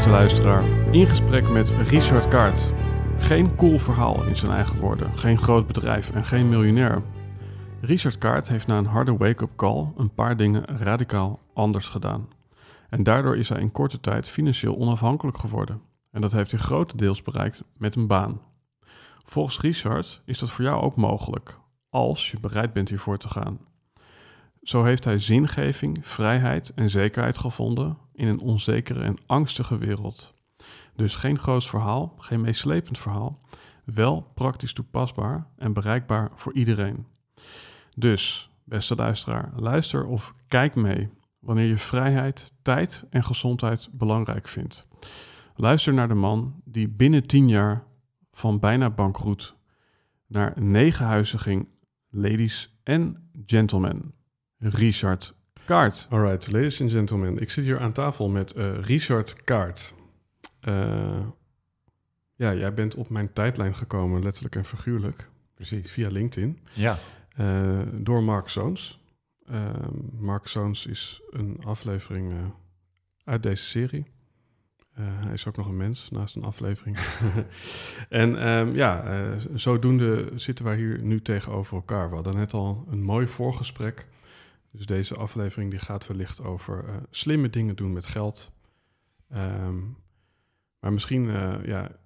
Beste luisteraar, in gesprek met Richard Kaart. Geen cool verhaal in zijn eigen woorden, geen groot bedrijf en geen miljonair. Richard Kaart heeft na een harde wake-up call een paar dingen radicaal anders gedaan. En daardoor is hij in korte tijd financieel onafhankelijk geworden. En dat heeft hij grotendeels bereikt met een baan. Volgens Richard is dat voor jou ook mogelijk, als je bereid bent hiervoor te gaan. Zo heeft hij zingeving, vrijheid en zekerheid gevonden in een onzekere en angstige wereld. Dus geen groot verhaal, geen meeslepend verhaal, wel praktisch toepasbaar en bereikbaar voor iedereen. Dus, beste luisteraar, luister of kijk mee wanneer je vrijheid, tijd en gezondheid belangrijk vindt. Luister naar de man die binnen tien jaar van bijna bankroet naar negenhuiziging, ladies en gentlemen, Richard Kaart. Alright, ladies and gentlemen, ik zit hier aan tafel met uh, Richard Kaart. Uh, ja, jij bent op mijn tijdlijn gekomen, letterlijk en figuurlijk. Precies. Via LinkedIn. Ja. Uh, door Mark Zoons. Mark Zoons is een aflevering uit deze serie. hij is ook nog een mens naast een aflevering. en um, ja, zodoende zitten wij hier nu tegenover elkaar. We hadden net al een mooi voorgesprek. Dus deze aflevering die gaat wellicht over uh, slimme dingen doen met geld. Um, maar misschien uh, ja,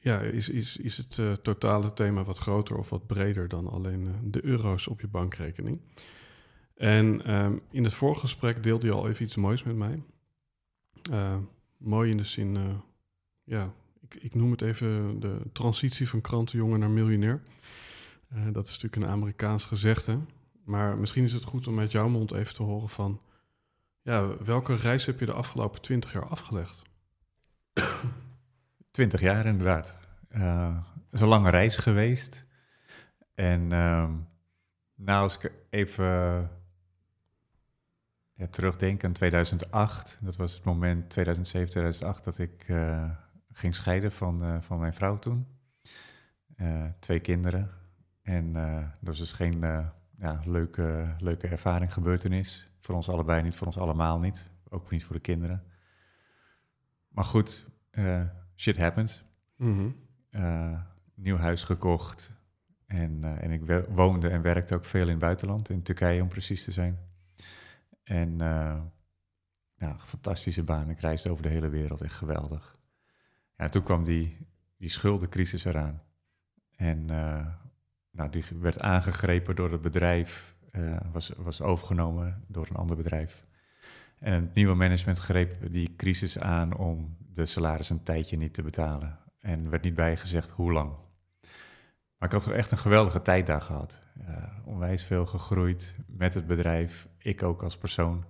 ja, is, is, is het uh, totale thema wat groter of wat breder dan alleen de euro's op je bankrekening. En um, in het vorige gesprek deelde je al even iets moois met mij. mooi in de zin, ja, ik, ik, noem het even de transitie van krantenjongen naar miljonair. dat is natuurlijk een Amerikaans gezegde. Maar misschien is het goed om met jouw mond even te horen van... Ja, welke reis heb je de afgelopen twintig jaar afgelegd? Twintig jaar inderdaad. Uh, het is een lange reis geweest. En uh, nou, als ik even ja, terugdenk aan 2008... dat was het moment 2007, 2008 dat ik uh, ging scheiden van, uh, van mijn vrouw toen. twee kinderen. En dat was dus geen ja, leuke, leuke ervaring, gebeurtenis. Voor ons allebei niet, voor ons allemaal niet. Ook niet voor de kinderen. Maar goed, uh, shit happens. Mm nieuw huis gekocht. En, uh, en ik woonde en werkte ook veel in het buitenland, in Turkije om precies te zijn. En ja, fantastische baan. Ik reisde over de hele wereld, echt geweldig. Ja, toen kwam die, die schuldencrisis eraan. En nou, die werd aangegrepen door het bedrijf, uh, was, was overgenomen door een ander bedrijf. En het nieuwe management greep die crisis aan om de salaris een tijdje niet te betalen. En werd niet bijgezegd hoe lang. Maar ik had er echt een geweldige tijd daar gehad. Uh, onwijs veel gegroeid met het bedrijf, ik ook als persoon.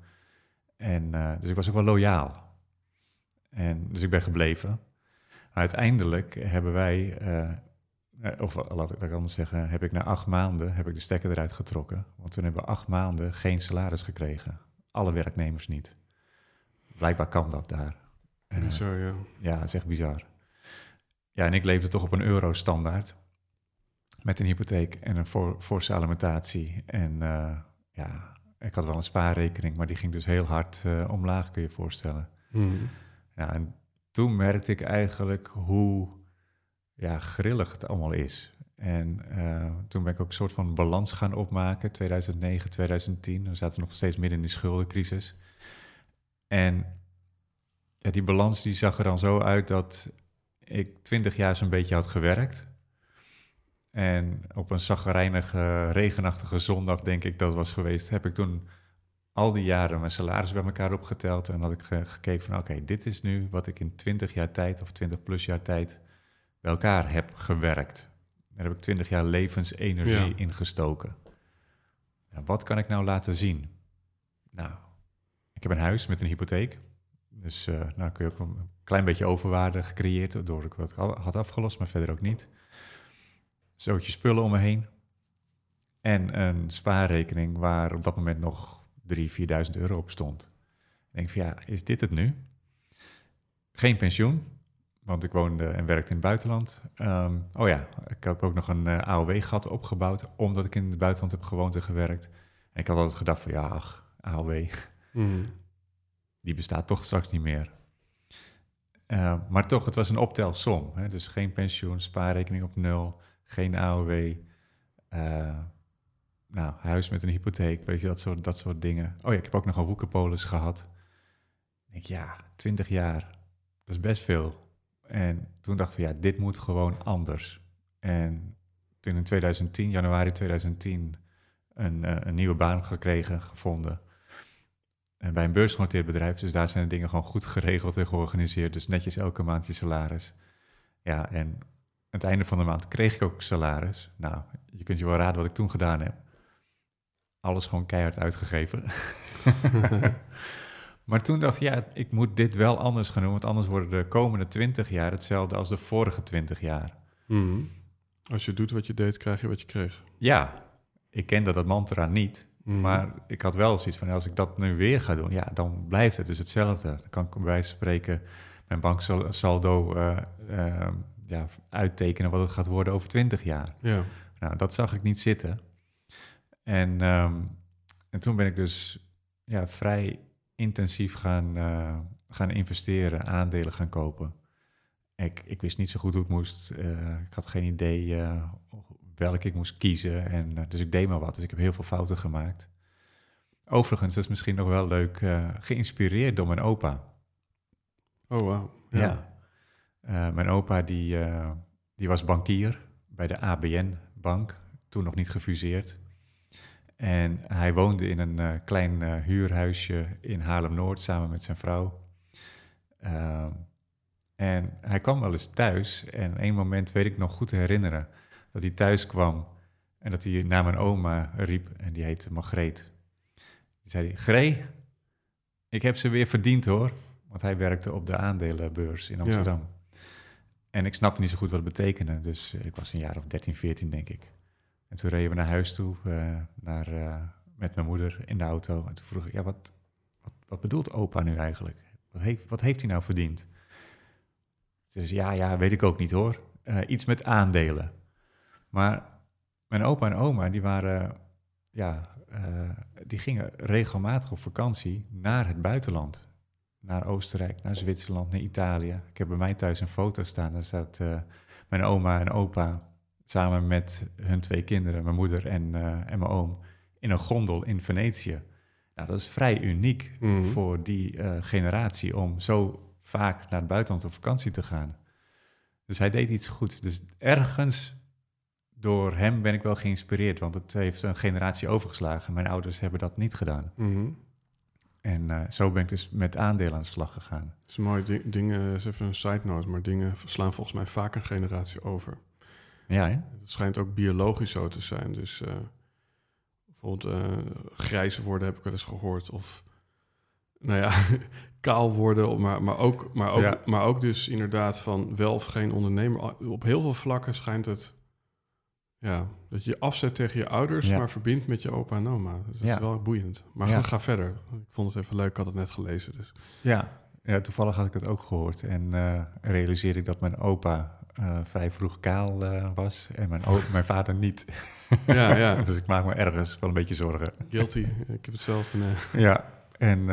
En, uh, dus ik was ook wel loyaal. En, dus ik ben gebleven. uiteindelijk hebben wij eh, of laat ik dat anders zeggen, heb ik na acht maanden heb ik de stekker eruit getrokken. Want toen hebben we acht maanden geen salaris gekregen. Alle werknemers niet. Blijkbaar kan dat daar. Bizar, ja. Ja, het is echt bizar. Ja, en ik leefde toch op een euro-standaard. Met een hypotheek en een voor, forse alimentatie. En uh, ja, ik had wel een spaarrekening, maar die ging dus heel hard uh, omlaag, kun je je voorstellen. Mm. Ja, en toen merkte ik eigenlijk hoe ja, grillig het allemaal is. En uh, toen ben ik ook een soort van balans gaan opmaken, 2009, 2010. Dan zaten we nog steeds midden in die schuldencrisis. En ja, die balans die zag er dan zo uit dat ik twintig jaar zo'n beetje had gewerkt. En op een zagrijnige, regenachtige zondag, denk ik dat was geweest, heb ik toen al die jaren mijn salaris bij elkaar opgeteld. En had ik gekeken van oké, dit is nu wat ik in 20 jaar tijd of 20 plus jaar tijd bij elkaar heb gewerkt. Daar heb ik 20 jaar levensenergie Ja. in gestoken. Ja, wat kan ik nou laten zien? Nou, ik heb een huis met een hypotheek. Dus eh nou kun je ook een klein beetje overwaarde gecreëerd door ik wat had afgelost, maar verder ook niet. Zootje spullen om me heen. En een spaarrekening waar op dat moment nog 3.000, 4.000 euro op stond. Ik denk van ja, is dit het nu? Geen pensioen, want ik woonde en werkte in het buitenland. Ehm, oh ja, ik heb ook nog een eh, AOW-gat opgebouwd, omdat ik in het buitenland heb gewoond en gewerkt. En ik had altijd gedacht van ja, ach, AOW, Mhm. die bestaat toch straks niet meer. Eh, maar toch, het was een optelsom. Hè? Dus geen pensioen, spaarrekening op nul, geen AOW. eh, nou, huis met een hypotheek, weet je, dat soort, dat soort dingen. Oh ja, ik heb ook nog een woekerpolis gehad. Ik denk, ja, 20 jaar, dat is best veel. En toen dacht ik van, ja, dit moet gewoon anders. En toen in 2010, januari 2010, een, eh, een nieuwe baan gekregen, gevonden. En bij een beursgenoteerd bedrijf, dus daar zijn de dingen gewoon goed geregeld en georganiseerd. Dus netjes elke maand je salaris. Ja, en aan het einde van de maand kreeg ik ook salaris. Nou, je kunt je wel raden wat ik toen gedaan heb. Alles gewoon keihard uitgegeven. maar toen dacht ik, ja, ik moet dit wel anders gaan doen, want anders worden de komende 20 jaar hetzelfde als de vorige 20 jaar. Mhm. Als je doet wat je deed, krijg je wat je kreeg. Ja, ik kende dat mantra niet, Mhm. Maar ik had wel zoiets van, als ik dat nu weer ga doen, ja, dan blijft het dus hetzelfde. Dan kan ik bij wijze van spreken mijn banksaldo eh, ja, uittekenen wat het gaat worden over 20 jaar. Ja. Nou, dat zag ik niet zitten. En, ehm, en toen ben ik dus ja, vrij intensief gaan, eh, gaan investeren, aandelen gaan kopen. Ik, ik wist niet zo goed hoe het moest. Eh, ik had geen idee eh, welke ik moest kiezen. En, dus ik deed maar wat. Dus ik heb heel veel fouten gemaakt. Overigens, dat is misschien nog wel leuk, geïnspireerd door mijn opa. Oh, wauw. Ja. Eh, mijn opa die, die was bankier bij de ABN-bank, toen nog niet gefuseerd. En hij woonde in een eh, klein eh, huurhuisje in Haarlem-Noord samen met zijn vrouw. Ehm, en hij kwam wel eens thuis en één moment weet ik nog goed te herinneren dat hij thuis kwam en dat hij naar mijn oma riep en die heette Margreet. Die zei hij, Gree, ik heb ze weer verdiend hoor. Want hij werkte op de aandelenbeurs in Amsterdam. En ik snapte niet zo goed wat het betekende. Dus ik was een jaar of 13, 14 denk ik. En toen reden we naar huis toe eh, naar, eh, met mijn moeder in de auto. En toen vroeg ik, ja, wat, wat, wat bedoelt opa nu eigenlijk? Wat heeft, wat heeft hij nou verdiend? Dus ja, ja, weet ik ook niet hoor. Eh, iets met aandelen. Maar mijn opa en oma, die waren, ja, die gingen regelmatig op vakantie naar het buitenland. Naar Oostenrijk, naar Zwitserland, naar Italië. Ik heb bij mij thuis een foto staan. Daar staat mijn oma en opa samen met hun twee kinderen, mijn moeder en, eh, en mijn oom, in een gondel in Venetië. Nou, dat is vrij uniek Mhm. voor die eh, generatie om zo vaak naar het buitenland op vakantie te gaan. Dus hij deed iets goeds. Dus ergens door hem ben ik wel geïnspireerd, want het heeft een generatie overgeslagen. Mijn ouders hebben dat niet gedaan. Mhm. En eh, zo ben ik dus met aandelen aan de slag gegaan. Dat is mooi. Di- dingen, is even een side note, maar dingen slaan volgens mij vaak een generatie over. Ja, hè? Het schijnt ook biologisch zo te zijn. Dus eh, bijvoorbeeld eh grijs worden heb ik wel eens gehoord. Of nou ja, kaal worden. Maar, maar, ook, maar, ook, Ja. maar ook dus inderdaad van wel of geen ondernemer. Op heel veel vlakken schijnt het... Ja, dat je afzet tegen je ouders, Ja. maar verbindt met je opa en oma. Dus dat Ja. is wel boeiend. Maar Ja. ga, verder. Ik vond het even leuk, ik had het net gelezen. Dus. Ja. ja, toevallig had ik het ook gehoord. En eh, realiseerde ik dat mijn opa eh, vrij vroeg kaal eh, was en mijn, mijn vader niet. Ja, ja. dus ik maak me ergens wel een beetje zorgen. Guilty. Ik heb het zelf... in, eh, Ja, en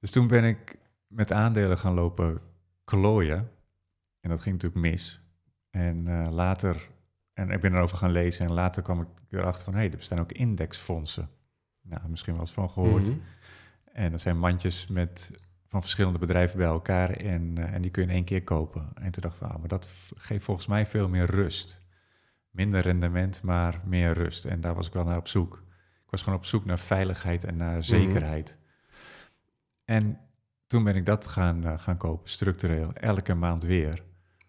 dus toen ben ik met aandelen gaan lopen klooien. En dat ging natuurlijk mis. En later, en ik ben erover gaan lezen en later kwam ik erachter van, hé, hey, er bestaan ook indexfondsen. Nou, misschien wel eens van gehoord. mhm. En dat zijn mandjes met van verschillende bedrijven bij elkaar en, en die kun je in één keer kopen. En toen dacht ik van, ah, maar dat geeft volgens mij veel meer rust. Minder rendement, maar meer rust. En daar was ik wel naar op zoek. Ik was gewoon op zoek naar veiligheid en naar Mhm. zekerheid. En toen ben ik dat gaan, eh, gaan kopen, structureel, elke maand weer.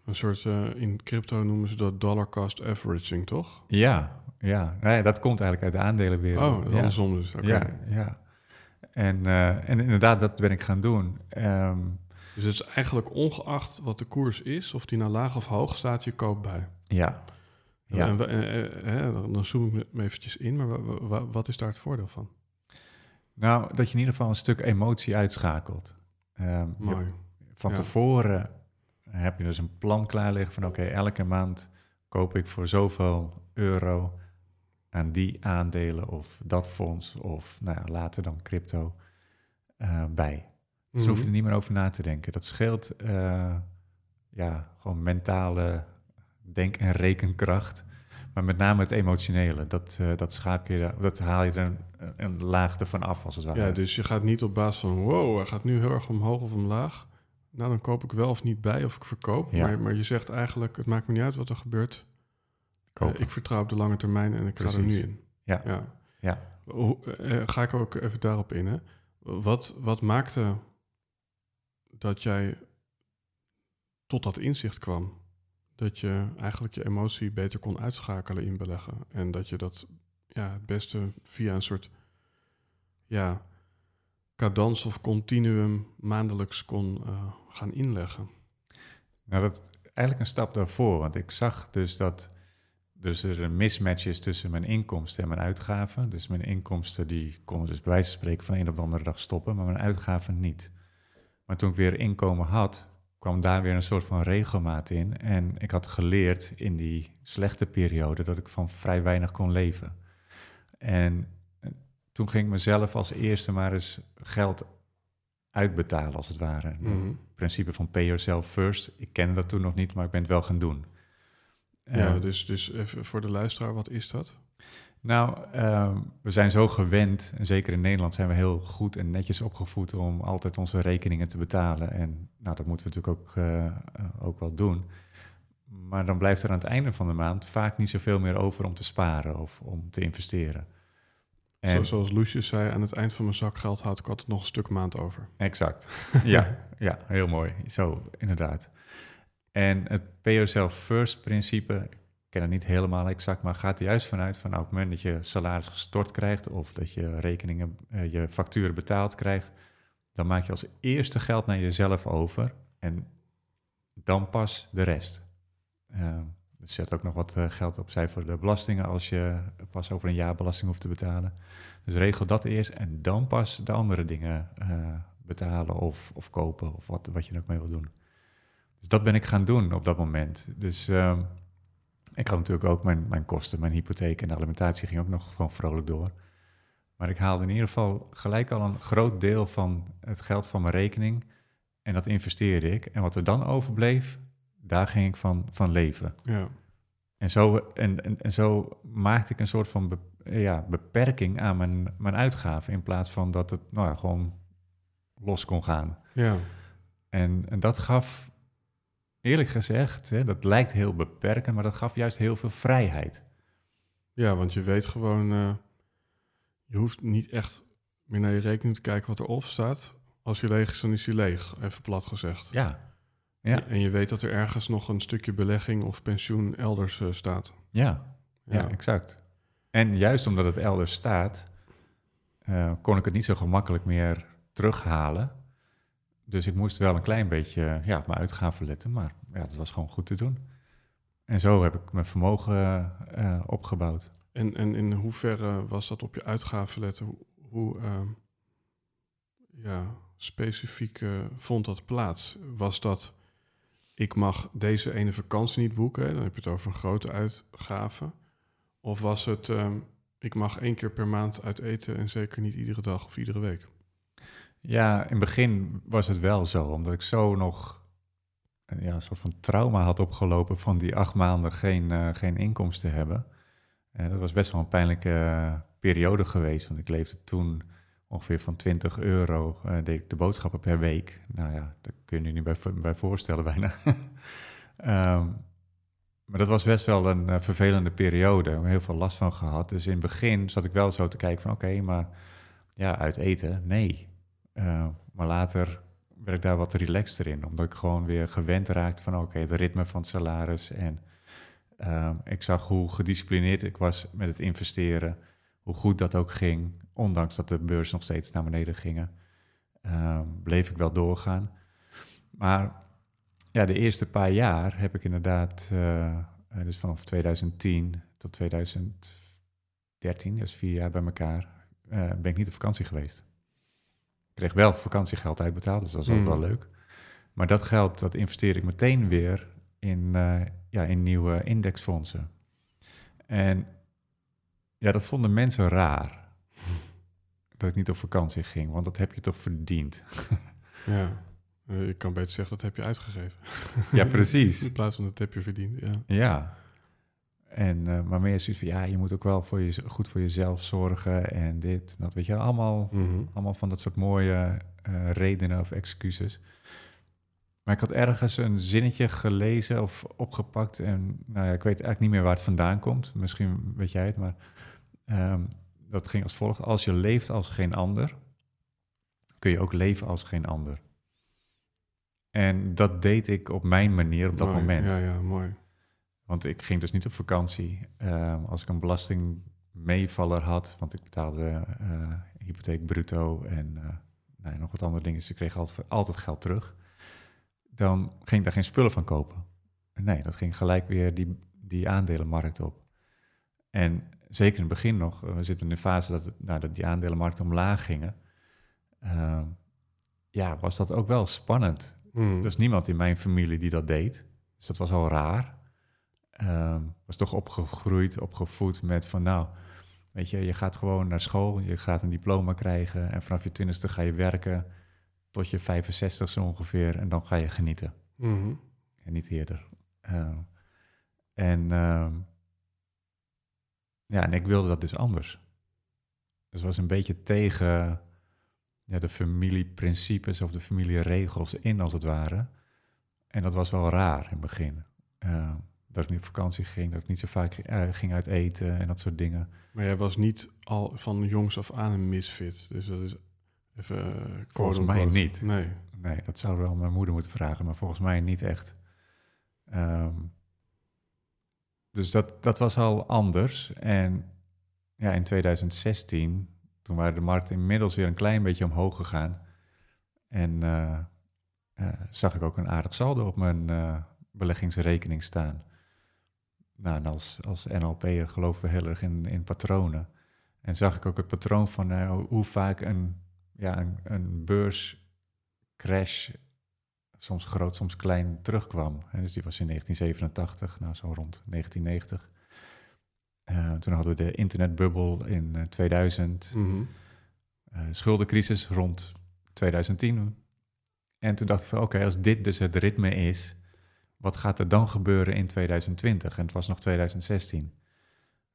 Een soort, eh, in crypto noemen ze dat dollar cost averaging, toch? Ja, ja. Nou ja, dat komt eigenlijk uit de aandelenwereld. Oh, ja. andersom dus. Oké. Ja, ja. En, eh, en inderdaad, dat ben ik gaan doen. Ehm, Dus het is eigenlijk ongeacht wat de koers is, of die nou laag of hoog staat, je koopt bij. ja. Ja. En, eh, eh, dan zoom ik me- eventjes in, maar wa- wa- wa- wat is daar het voordeel van? Nou, dat je in ieder geval een stuk emotie uitschakelt. Je- Mooi. van Ja. tevoren heb je dus een plan klaar liggen van oké, elke maand koop ik voor zoveel euro aan die aandelen of dat fonds of nou ja, later dan crypto eh, bij. Dus hoef je er Mhm. niet meer over na te denken. Dat scheelt eh, ja, gewoon mentale denk- en rekenkracht. Maar met name het emotionele, dat, eh, dat, schaap je, dat haal je er een, een laag ervan af als het ware. Ja, dus je gaat niet op basis van, wow, hij gaat nu heel erg omhoog of omlaag. Nou, dan koop ik wel of niet bij of ik verkoop. Ja. Maar, maar je zegt eigenlijk, het maakt me niet uit wat er gebeurt. Kopen. Eh, ik vertrouw op de lange termijn en ik ga er nu in. Ja. ja. Eh, ga ik ook even daarop in. Hè? Wat, wat maakte dat jij tot dat inzicht kwam? Dat je eigenlijk je emotie beter kon uitschakelen in beleggen. En dat je dat ja, het beste via een soort ja, cadans of continuum maandelijks kon eh, gaan inleggen. Nou, dat eigenlijk een stap daarvoor. Want ik zag dus dat dus er een mismatch is tussen mijn inkomsten en mijn uitgaven. Dus mijn inkomsten die konden dus bij wijze van spreken van de een op de andere dag stoppen, maar mijn uitgaven niet. Maar toen ik weer inkomen had, kwam daar weer een soort van regelmaat in. En ik had geleerd in die slechte periode dat ik van vrij weinig kon leven. En eh, toen ging ik mezelf als eerste maar eens geld uitbetalen, als het ware. Mhm. Het principe van pay yourself first. Ik kende dat toen nog niet, maar ik ben het wel gaan doen. Ja, Eh, dus, dus even voor de luisteraar, wat is dat? Nou, ehm, we zijn zo gewend, en zeker in Nederland zijn we heel goed en netjes opgevoed om altijd onze rekeningen te betalen. En nou, dat moeten we natuurlijk ook, eh, eh, ook wel doen. Maar dan blijft er aan het einde van de maand vaak niet zoveel meer over om te sparen of om te investeren. En, zoals Lucius zei, aan het eind van mijn zakgeld houd ik altijd nog een stuk maand over. Exact. ja, ja, heel mooi. Zo, inderdaad. En het pay yourself first principe, ik ken het niet helemaal exact, maar gaat er juist vanuit van nou, op het moment dat je salaris gestort krijgt of dat je rekeningen, eh, je facturen betaald krijgt, dan maak je als eerste geld naar jezelf over en dan pas de rest. Dus zet ook nog wat eh, geld opzij voor de belastingen als je pas over een jaar belasting hoeft te betalen. Dus regel dat eerst en dan pas de andere dingen eh, betalen of, of kopen of wat, wat je er ook mee wil doen. Dus dat ben ik gaan doen op dat moment. Dus ehm, ik had natuurlijk ook mijn, mijn kosten, mijn hypotheek en de alimentatie ging ook nog gewoon vrolijk door. Maar ik haalde in ieder geval gelijk al een groot deel van het geld van mijn rekening en dat investeerde ik. En wat er dan overbleef, daar ging ik van, van leven. Ja. En zo, en, en, en zo maakte ik een soort van be, ja, beperking aan mijn, mijn uitgaven. In plaats van dat het nou ja, gewoon los kon gaan. Ja. En, en dat gaf, eerlijk gezegd, hè, dat lijkt heel beperkend, maar dat gaf juist heel veel vrijheid. ja, want je weet gewoon, eh, je hoeft niet echt meer naar je rekening te kijken wat erop staat. Als je leeg is, dan is hij leeg, even plat gezegd. Ja, ja, En je weet dat er ergens nog een stukje belegging of pensioen elders eh, staat. ja, ja, exact. En juist omdat het elders staat, uh, kon ik het niet zo gemakkelijk meer terughalen. Dus ik moest wel een klein beetje ja, op mijn uitgaven letten, maar ja, dat was gewoon goed te doen. En zo heb ik mijn vermogen uh, opgebouwd. En, en in hoeverre was dat op je uitgaven letten? Hoe, uh, ja, specifiek uh, vond dat plaats? Was dat, ik mag deze ene vakantie niet boeken, dan heb je het over een grote uitgave. Of was het, um, ik mag één keer per maand uit eten en zeker niet iedere dag of iedere week? Ja, in het begin was het wel zo, omdat ik zo nog ja, een soort van trauma had opgelopen van die acht maanden geen, uh, geen inkomsten hebben. En dat was best wel een pijnlijke periode geweest, want ik leefde toen ongeveer van 20 euro deed ik de boodschappen per week. Nou ja, dat kun je je niet bij, bij voorstellen bijna. um, maar dat was best wel een vervelende periode. We heel veel last van gehad. Dus in het begin zat ik wel zo te kijken van oké, maar ja, uit eten, nee. Uh, maar later werd ik daar wat relaxter in. Omdat ik gewoon weer gewend raakte van oké, het ritme van het salaris. En uh, ik zag hoe gedisciplineerd ik was met het investeren. Hoe goed dat ook ging. Ondanks dat de beurs nog steeds naar beneden gingen. Uh, bleef ik wel doorgaan. Maar ja, de eerste paar jaar heb ik inderdaad, uh, dus vanaf 2010 tot 2013, dus vier jaar bij elkaar, uh, ben ik niet op vakantie geweest. Ik kreeg wel vakantiegeld uitbetaald, dus dat was ook wel leuk. Maar dat geld, dat investeer ik meteen weer in, uh, ja, in nieuwe indexfondsen. En ja, dat vonden mensen raar. dat ik niet op vakantie ging, want dat heb je toch verdiend. ja. Uh, ik kan beter zeggen, dat heb je uitgegeven. ja, precies. In plaats van dat heb je verdiend, ja. Ja. En, uh, maar meer zoiets van, ja, je moet ook wel voor je, goed voor jezelf zorgen en dit, dat weet je, allemaal, mm -hmm. allemaal van dat soort mooie uh, redenen of excuses. Maar ik had ergens een zinnetje gelezen of opgepakt en nou ja, ik weet eigenlijk niet meer waar het vandaan komt. Misschien weet jij het, maar um, dat ging als volgt. Als je leeft als geen ander, kun je ook leven als geen ander. En dat deed ik op mijn manier op dat mooi, moment. Ja, ja, mooi. Want ik ging dus niet op vakantie. Uh, als ik een belastingmeevaller had, want ik betaalde uh, hypotheek bruto en uh, nou, nog wat andere dingen, dus ik kreeg altijd, altijd geld terug. Dan ging ik daar geen spullen van kopen. Nee, dat ging gelijk weer die, die aandelenmarkt op. En zeker in het begin nog, we zitten in een fase dat, het, nou, dat die aandelenmarkten omlaag gingen. ja, was dat ook wel spannend. Mm. Er was niemand in mijn familie die dat deed. Dus dat was al raar. Um, was toch opgegroeid, opgevoed met van nou, weet je, je gaat gewoon naar school, je gaat een diploma krijgen en vanaf je twintigste ga je werken tot je 65 zo ongeveer en dan ga je genieten. Mm -hmm. En niet eerder. Um, en um, ja, en ik wilde dat dus anders. Dus was een beetje tegen ja, de familieprincipes of de familieregels in, als het ware. En dat was wel raar in het begin. Uh, dat ik niet op vakantie ging, dat ik niet zo vaak uh, ging uit eten en dat soort dingen. Maar jij was niet al van jongs af aan een misfit. Dus dat is even. Uh, volgens mij niet. Nee. Nee, dat zou wel mijn moeder moeten vragen, maar volgens mij niet echt. Um, dus dat, dat was al anders. En ja, in 2016 toen waren de markten inmiddels weer een klein beetje omhoog gegaan. En uh, uh, zag ik ook een aardig saldo op mijn uh, beleggingsrekening staan. Nou, en als, als NLP'er geloven we heel erg in, in patronen. En zag ik ook het patroon van hoe vaak een, ja, een, een beurscrash, soms groot, soms klein, terugkwam. En dus die was in 1987, nou zo rond 1990. Uh, toen hadden we de internetbubbel in uh, 2000, mm -hmm. uh, schuldencrisis rond 2010. En toen dacht ik van oké, okay, als dit dus het ritme is, wat gaat er dan gebeuren in 2020? En het was nog 2016.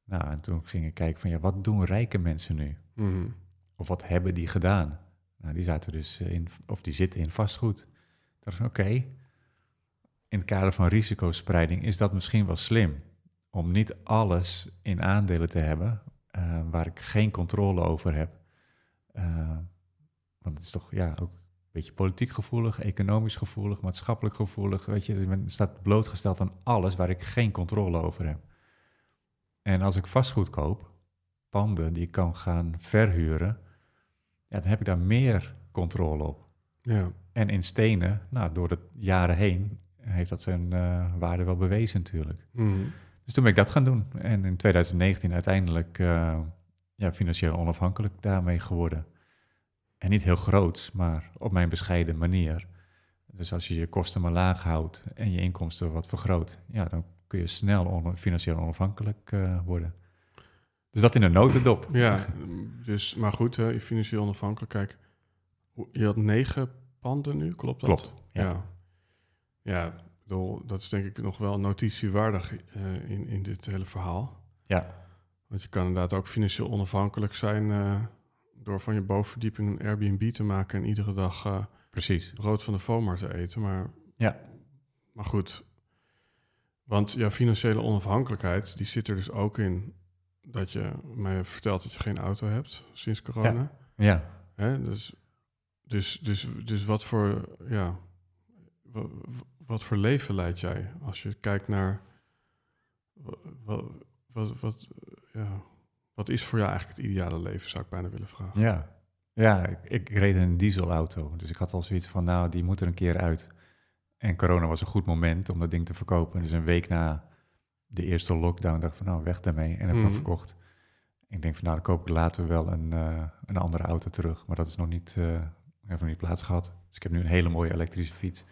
Nou, en toen ging ik kijken van ja, wat doen rijke mensen nu? Mm -hmm. Of wat hebben die gedaan? Nou, die zaten dus in, of die zitten in vastgoed. Dacht van oké, okay, in het kader van risicospreiding is dat misschien wel slim om niet alles in aandelen te hebben uh, waar ik geen controle over heb. Uh, want het is toch ja, ook beetje politiek gevoelig, economisch gevoelig, maatschappelijk gevoelig. Weet je, men staat blootgesteld aan alles waar ik geen controle over heb. En als ik vastgoed koop, panden die ik kan gaan verhuren, ja, dan heb ik daar meer controle op. Ja. En in stenen, nou, door de jaren heen, heeft dat zijn uh, waarde wel bewezen natuurlijk. Mm. Dus toen ben ik dat gaan doen. En in 2019 uiteindelijk uh, ja, financieel onafhankelijk daarmee geworden. En niet heel groot, maar op mijn bescheiden manier. Dus als je je kosten maar laag houdt en je inkomsten wat vergroot, ja, dan kun je snel on financieel onafhankelijk uh, worden. Dus dat in een notendop. Ja, dus, maar goed, uh, financieel onafhankelijk. Kijk, je had negen panden nu, klopt dat? Klopt, ja. Ja, ja dat is denk ik nog wel notitiewaardig uh, in, in dit hele verhaal. Ja. Want je kan inderdaad ook financieel onafhankelijk zijn uh, door van je bovenverdieping een Airbnb te maken en iedere dag uh, Precies. brood van de FOMAR te eten. Maar, Ja. maar goed, want jouw financiële onafhankelijkheid, die zit er dus ook in dat je mij vertelt dat je geen auto hebt sinds corona. Ja. Hè? Dus, dus, dus, dus wat voor, ja, wat, wat voor leven leid jij als je kijkt naar wat, wat, wat, ja, wat is voor jou eigenlijk het ideale leven, zou ik bijna willen vragen. Ja. Ja, ik, ik reed in een dieselauto. Dus ik had al zoiets van, nou, die moet er een keer uit. En corona was een goed moment om dat ding te verkopen. Dus een week na de eerste lockdown dacht ik van, nou, weg daarmee. En heb ik Mhm. hem verkocht. Ik denk van, nou, dan koop ik later wel een, eh, een andere auto terug. Maar dat is nog niet, eh heeft nog niet plaats gehad. Dus ik heb nu een hele mooie elektrische fiets.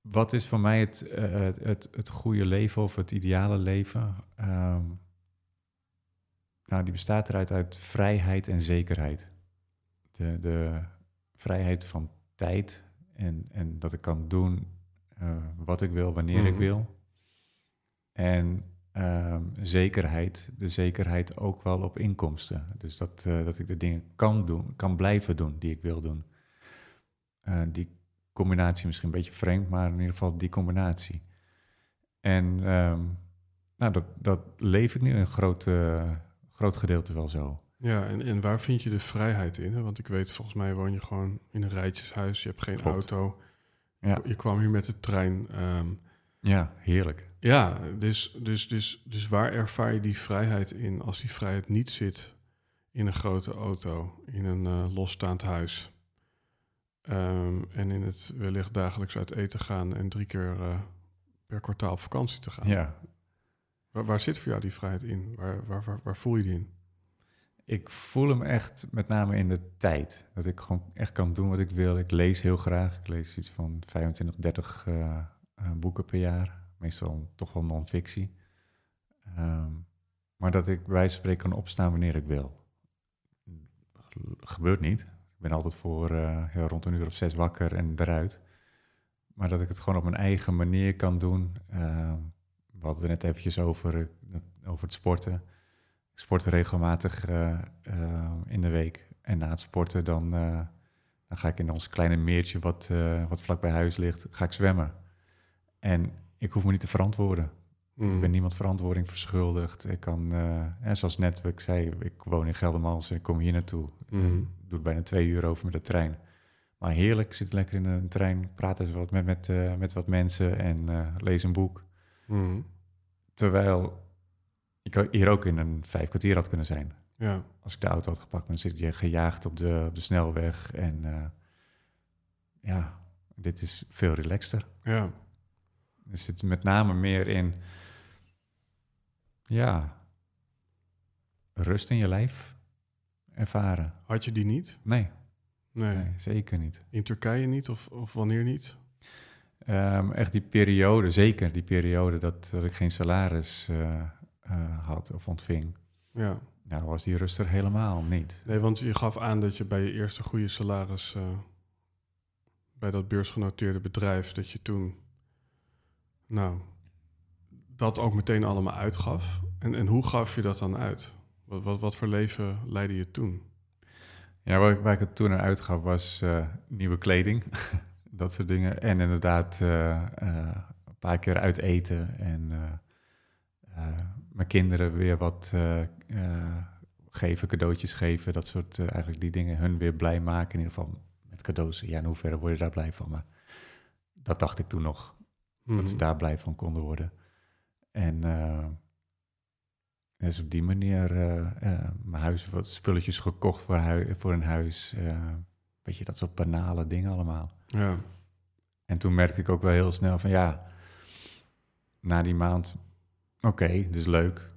Wat is voor mij het, eh, het, het, het goede leven of het ideale leven? Ehm, nou, die bestaat eruit uit vrijheid en zekerheid. De, de vrijheid van tijd en, en dat ik kan doen eh, wat ik wil, wanneer ik Mhm. wil. En ehm, zekerheid, de zekerheid ook wel op inkomsten. Dus dat, eh, dat ik de dingen kan doen, kan blijven doen die ik wil doen. Eh, die combinatie misschien een beetje vreemd, maar in ieder geval die combinatie. En ehm, nou, dat, dat leef ik nu een groot, eh, groot gedeelte wel zo. Ja, en, en waar vind je de vrijheid in? Hè? Want ik weet, volgens mij woon je gewoon in een rijtjeshuis, je hebt geen Klopt. auto. Ja. Je kwam hier met de trein. ehm, Ja, heerlijk. ja, dus, dus, dus, dus waar ervaar je die vrijheid in als die vrijheid niet zit in een grote auto, in een eh, losstaand huis? ehm, en in het wellicht dagelijks uit eten gaan en drie keer eh, per kwartaal op vakantie te gaan. Ja. Waar, waar zit voor jou die vrijheid in? Waar, waar, waar, voel je die in? Ik voel hem echt met name in de tijd. Dat ik gewoon echt kan doen wat ik wil. Ik lees heel graag. Ik lees iets van 25, 30 eh, eh, boeken per jaar. Meestal toch wel non-fictie. Ehm, maar dat ik bij van spreken kan opstaan wanneer ik wil. Gebeurt niet. Ik ben altijd voor eh, ja, rond een uur of zes wakker en eruit. Maar dat ik het gewoon op mijn eigen manier kan doen. Ehm, we hadden het net eventjes over, eh, over het sporten. Ik sport regelmatig eh, eh, in de week. En na het sporten dan, dan ga ik in ons kleine meertje wat, wat vlak bij huis ligt, ga ik zwemmen. En ik hoef me niet te verantwoorden. Ik Mm. ben niemand verantwoording verschuldigd. Ik kan, en zoals net wat ik zei, ik woon in Geldermals en ik kom hier naartoe. Mhm. Ik doe bijna twee uur over met de trein. Maar heerlijk, ik zit lekker in een trein, praat eens wat met, met, met wat mensen en lees een boek. Mhm. Terwijl ik hier ook in een vijf kwartier had kunnen zijn. Ja. Als ik de auto had gepakt, dan zit je gejaagd op de, op de snelweg. En eh, ja, dit is veel relaxter. ja. Er zit met name meer in, ja, rust in je lijf ervaren. Had je die niet? Nee, Nee. nee zeker niet. In Turkije niet of, of wanneer niet? Ehm, echt die periode, zeker die periode dat, dat ik geen salaris eh, eh, had of ontving. Ja. Nou, was die rust er helemaal niet. Nee, want je gaf aan dat je bij je eerste goede salaris eh, bij dat beursgenoteerde bedrijf, dat je toen, nou, dat ook meteen allemaal uitgaf. En, en hoe gaf je dat dan uit? Wat, wat, wat voor leven leidde je toen? Ja, waar ik, waar ik het toen naar uitgaf was nieuwe kleding, dat soort dingen. En inderdaad eh, eh, een paar keer uit eten en eh, mijn kinderen weer wat geven, cadeautjes geven. Dat soort, eigenlijk die dingen, hun weer blij maken. In ieder geval met cadeaus. Ja, in hoeverre word je daar blij van? Maar dat dacht ik toen nog, dat ze Mhm. daar blij van konden worden. En dus op die manier mijn huis, wat spulletjes gekocht voor, hui- voor een huis. weet je, dat soort banale dingen allemaal. Ja, En toen merkte ik ook wel heel snel van ja, na die maand, oké, dit is leuk.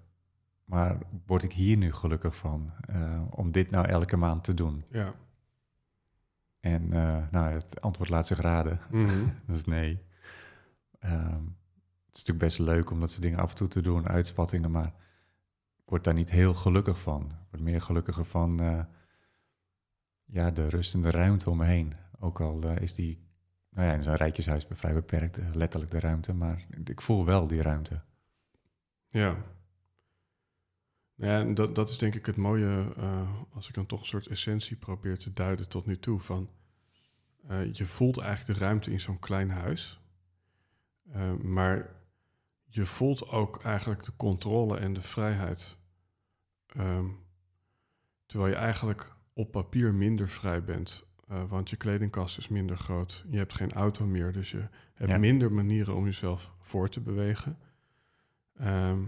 Maar word ik hier nu gelukkig van eh, om dit nou elke maand te doen? ja. En eh, nou, het antwoord laat zich raden. Mhm. Dat is nee. Ehm, het is natuurlijk best leuk om dat soort dingen af en toe te doen, uitspattingen, maar ik word daar niet heel gelukkig van. Ik word meer gelukkiger van eh, ja, de rust en de ruimte om me heen. Ook al eh, is die, nou ja, in zo'n rijtjeshuis vrij beperkt, eh, letterlijk de ruimte, maar ik voel wel die ruimte. Ja. Ja, dat, dat is denk ik het mooie, eh, als ik dan toch een soort essentie probeer te duiden tot nu toe. Van, je voelt eigenlijk de ruimte in zo'n klein huis. Maar je voelt ook eigenlijk de controle en de vrijheid. Ehm, terwijl je eigenlijk op papier minder vrij bent. Eh, want je kledingkast is minder groot. Je hebt geen auto meer, dus je hebt Ja. minder manieren om jezelf voor te bewegen. Ehm,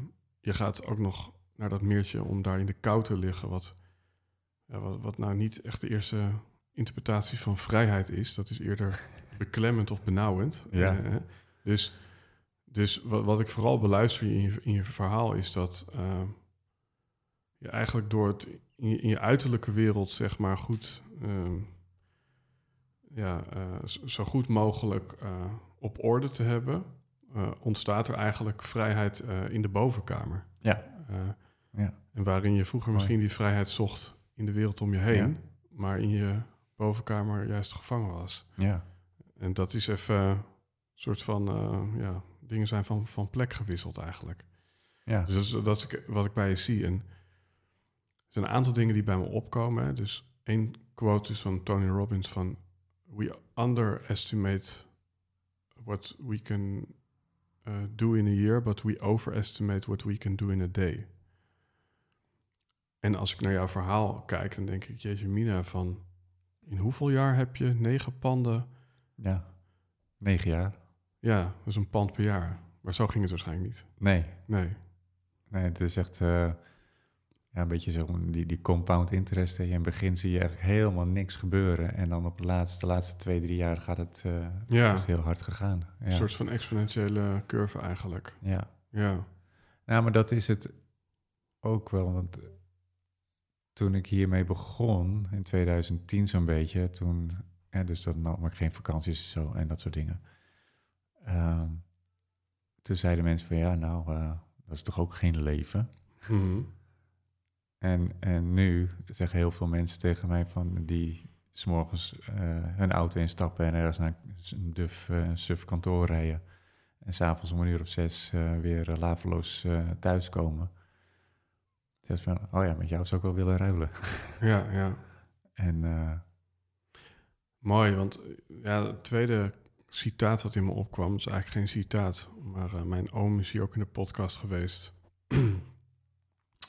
je gaat ook nog naar dat meertje om daar in de kou te liggen. Wat, wat, wat nou niet echt de eerste interpretatie van vrijheid is. Dat is eerder beklemmend of benauwend. Ja. Eh, dus dus wat, wat ik vooral beluister in je, in je verhaal is dat eh, je eigenlijk door het in je, in je uiterlijke wereld, zeg maar, goed, ehm, ja, eh, zo goed mogelijk eh, op orde te hebben, eh, ontstaat er eigenlijk vrijheid in de bovenkamer. Ja. Ja. En waarin je vroeger misschien die vrijheid zocht in de wereld om je heen, Ja. maar in je bovenkamer juist gevangen was. Ja. En dat is even een soort van, ja, dingen zijn van, van plek gewisseld eigenlijk. Ja. Dus dat is, dat is wat ik bij je zie. En er zijn een aantal dingen die bij me opkomen. Hè. Dus één quote is van Tony Robbins van... We underestimate what we can uh, do in a year... but we overestimate what we can do in a day. En als ik naar jouw verhaal kijk, dan denk ik... Jeetje mina, van in hoeveel jaar heb je negen panden... ja. Negen jaar? Ja, dat is een pand per jaar. Maar zo ging het waarschijnlijk niet. Nee. Nee. Nee, het is echt eh, ja, een beetje zo die, die compound interest. In het begin zie je eigenlijk helemaal niks gebeuren. En dan op de laatste, de laatste twee, drie jaar gaat het, Ja, is het heel hard gegaan. Ja. een soort van exponentiële curve eigenlijk. ja. Ja. Nou, maar dat is het ook wel. Want toen ik hiermee begon, in 2010 zo'n beetje, toen, ja, dus dan nam ik geen vakanties en zo en dat soort dingen. Ehm, toen zeiden mensen van ja, nou, eh, dat is toch ook geen leven. Mhm. En, en nu zeggen heel veel mensen tegen mij van die s'morgens eh hun auto instappen en ergens naar een duf, een suf kantoor rijden. En s'avonds om een uur of zes eh, weer uh, laveloos thuiskomen. Is van, oh ja, met jou zou ik wel willen ruilen. Ja, ja. En Mooi, want ja, het tweede citaat wat in me opkwam, is eigenlijk geen citaat, maar mijn oom is hier ook in de podcast geweest.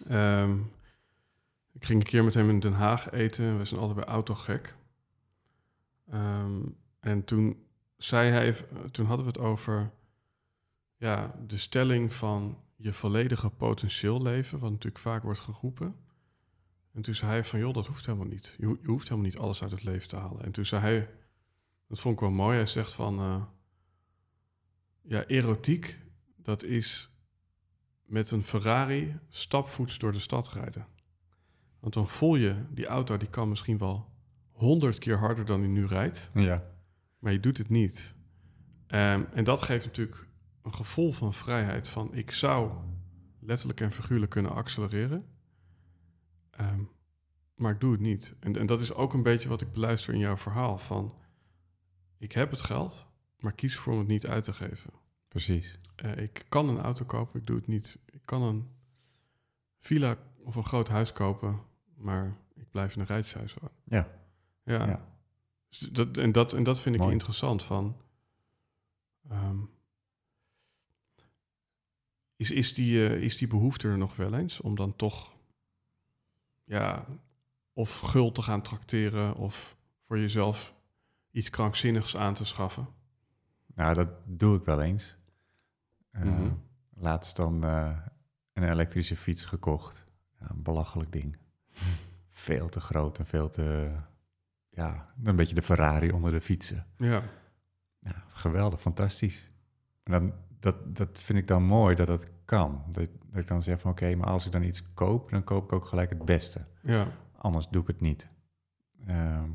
Ehm, ik ging een keer met hem in Den Haag eten, we zijn allebei autogek. Ehm, en toen zei hij, eh, toen hadden we het over ja, de stelling van je volledige potentieel leven, wat natuurlijk vaak wordt geroepen. En toen zei hij van, joh, dat hoeft helemaal niet. Je, je hoeft helemaal niet alles uit het leven te halen. En toen zei hij, dat vond ik wel mooi, hij zegt van, eh, ja, erotiek, dat is met een Ferrari stapvoets door de stad rijden. Want dan voel je, die auto die kan misschien wel honderd keer harder dan die nu rijdt, ja, maar je doet het niet. Ehm, en dat geeft natuurlijk een gevoel van vrijheid van, ik zou letterlijk en figuurlijk kunnen accelereren. Ehm, maar ik doe het niet. En, en dat is ook een beetje wat ik beluister in jouw verhaal. Van, ik heb het geld, maar kies voor om het niet uit te geven. precies. Eh, ik kan een auto kopen, ik doe het niet. Ik kan een villa of een groot huis kopen, maar ik blijf in een rijtjeshuis wonen. Ja, Ja. Ja. Dus dat, en, dat, en dat vind ik Mooi. interessant. Van, ehm, is, is, die, eh, is die behoefte er nog wel eens om dan toch ja, of gul te gaan trakteren of voor jezelf iets krankzinnigs aan te schaffen? nou dat doe ik wel eens. Eh, Mhm. Laatst dan eh, een elektrische fiets gekocht. Ja, een belachelijk ding. Veel te groot en veel te... Ja, een beetje de Ferrari onder de fietsen. Ja, Ja, geweldig, fantastisch. En dan, dat, dat vind ik dan mooi dat dat kan. Dat, dat ik dan zeg van oké, maar als ik dan iets koop, dan koop ik ook gelijk het beste. ja, Anders doe ik het niet. Ehm,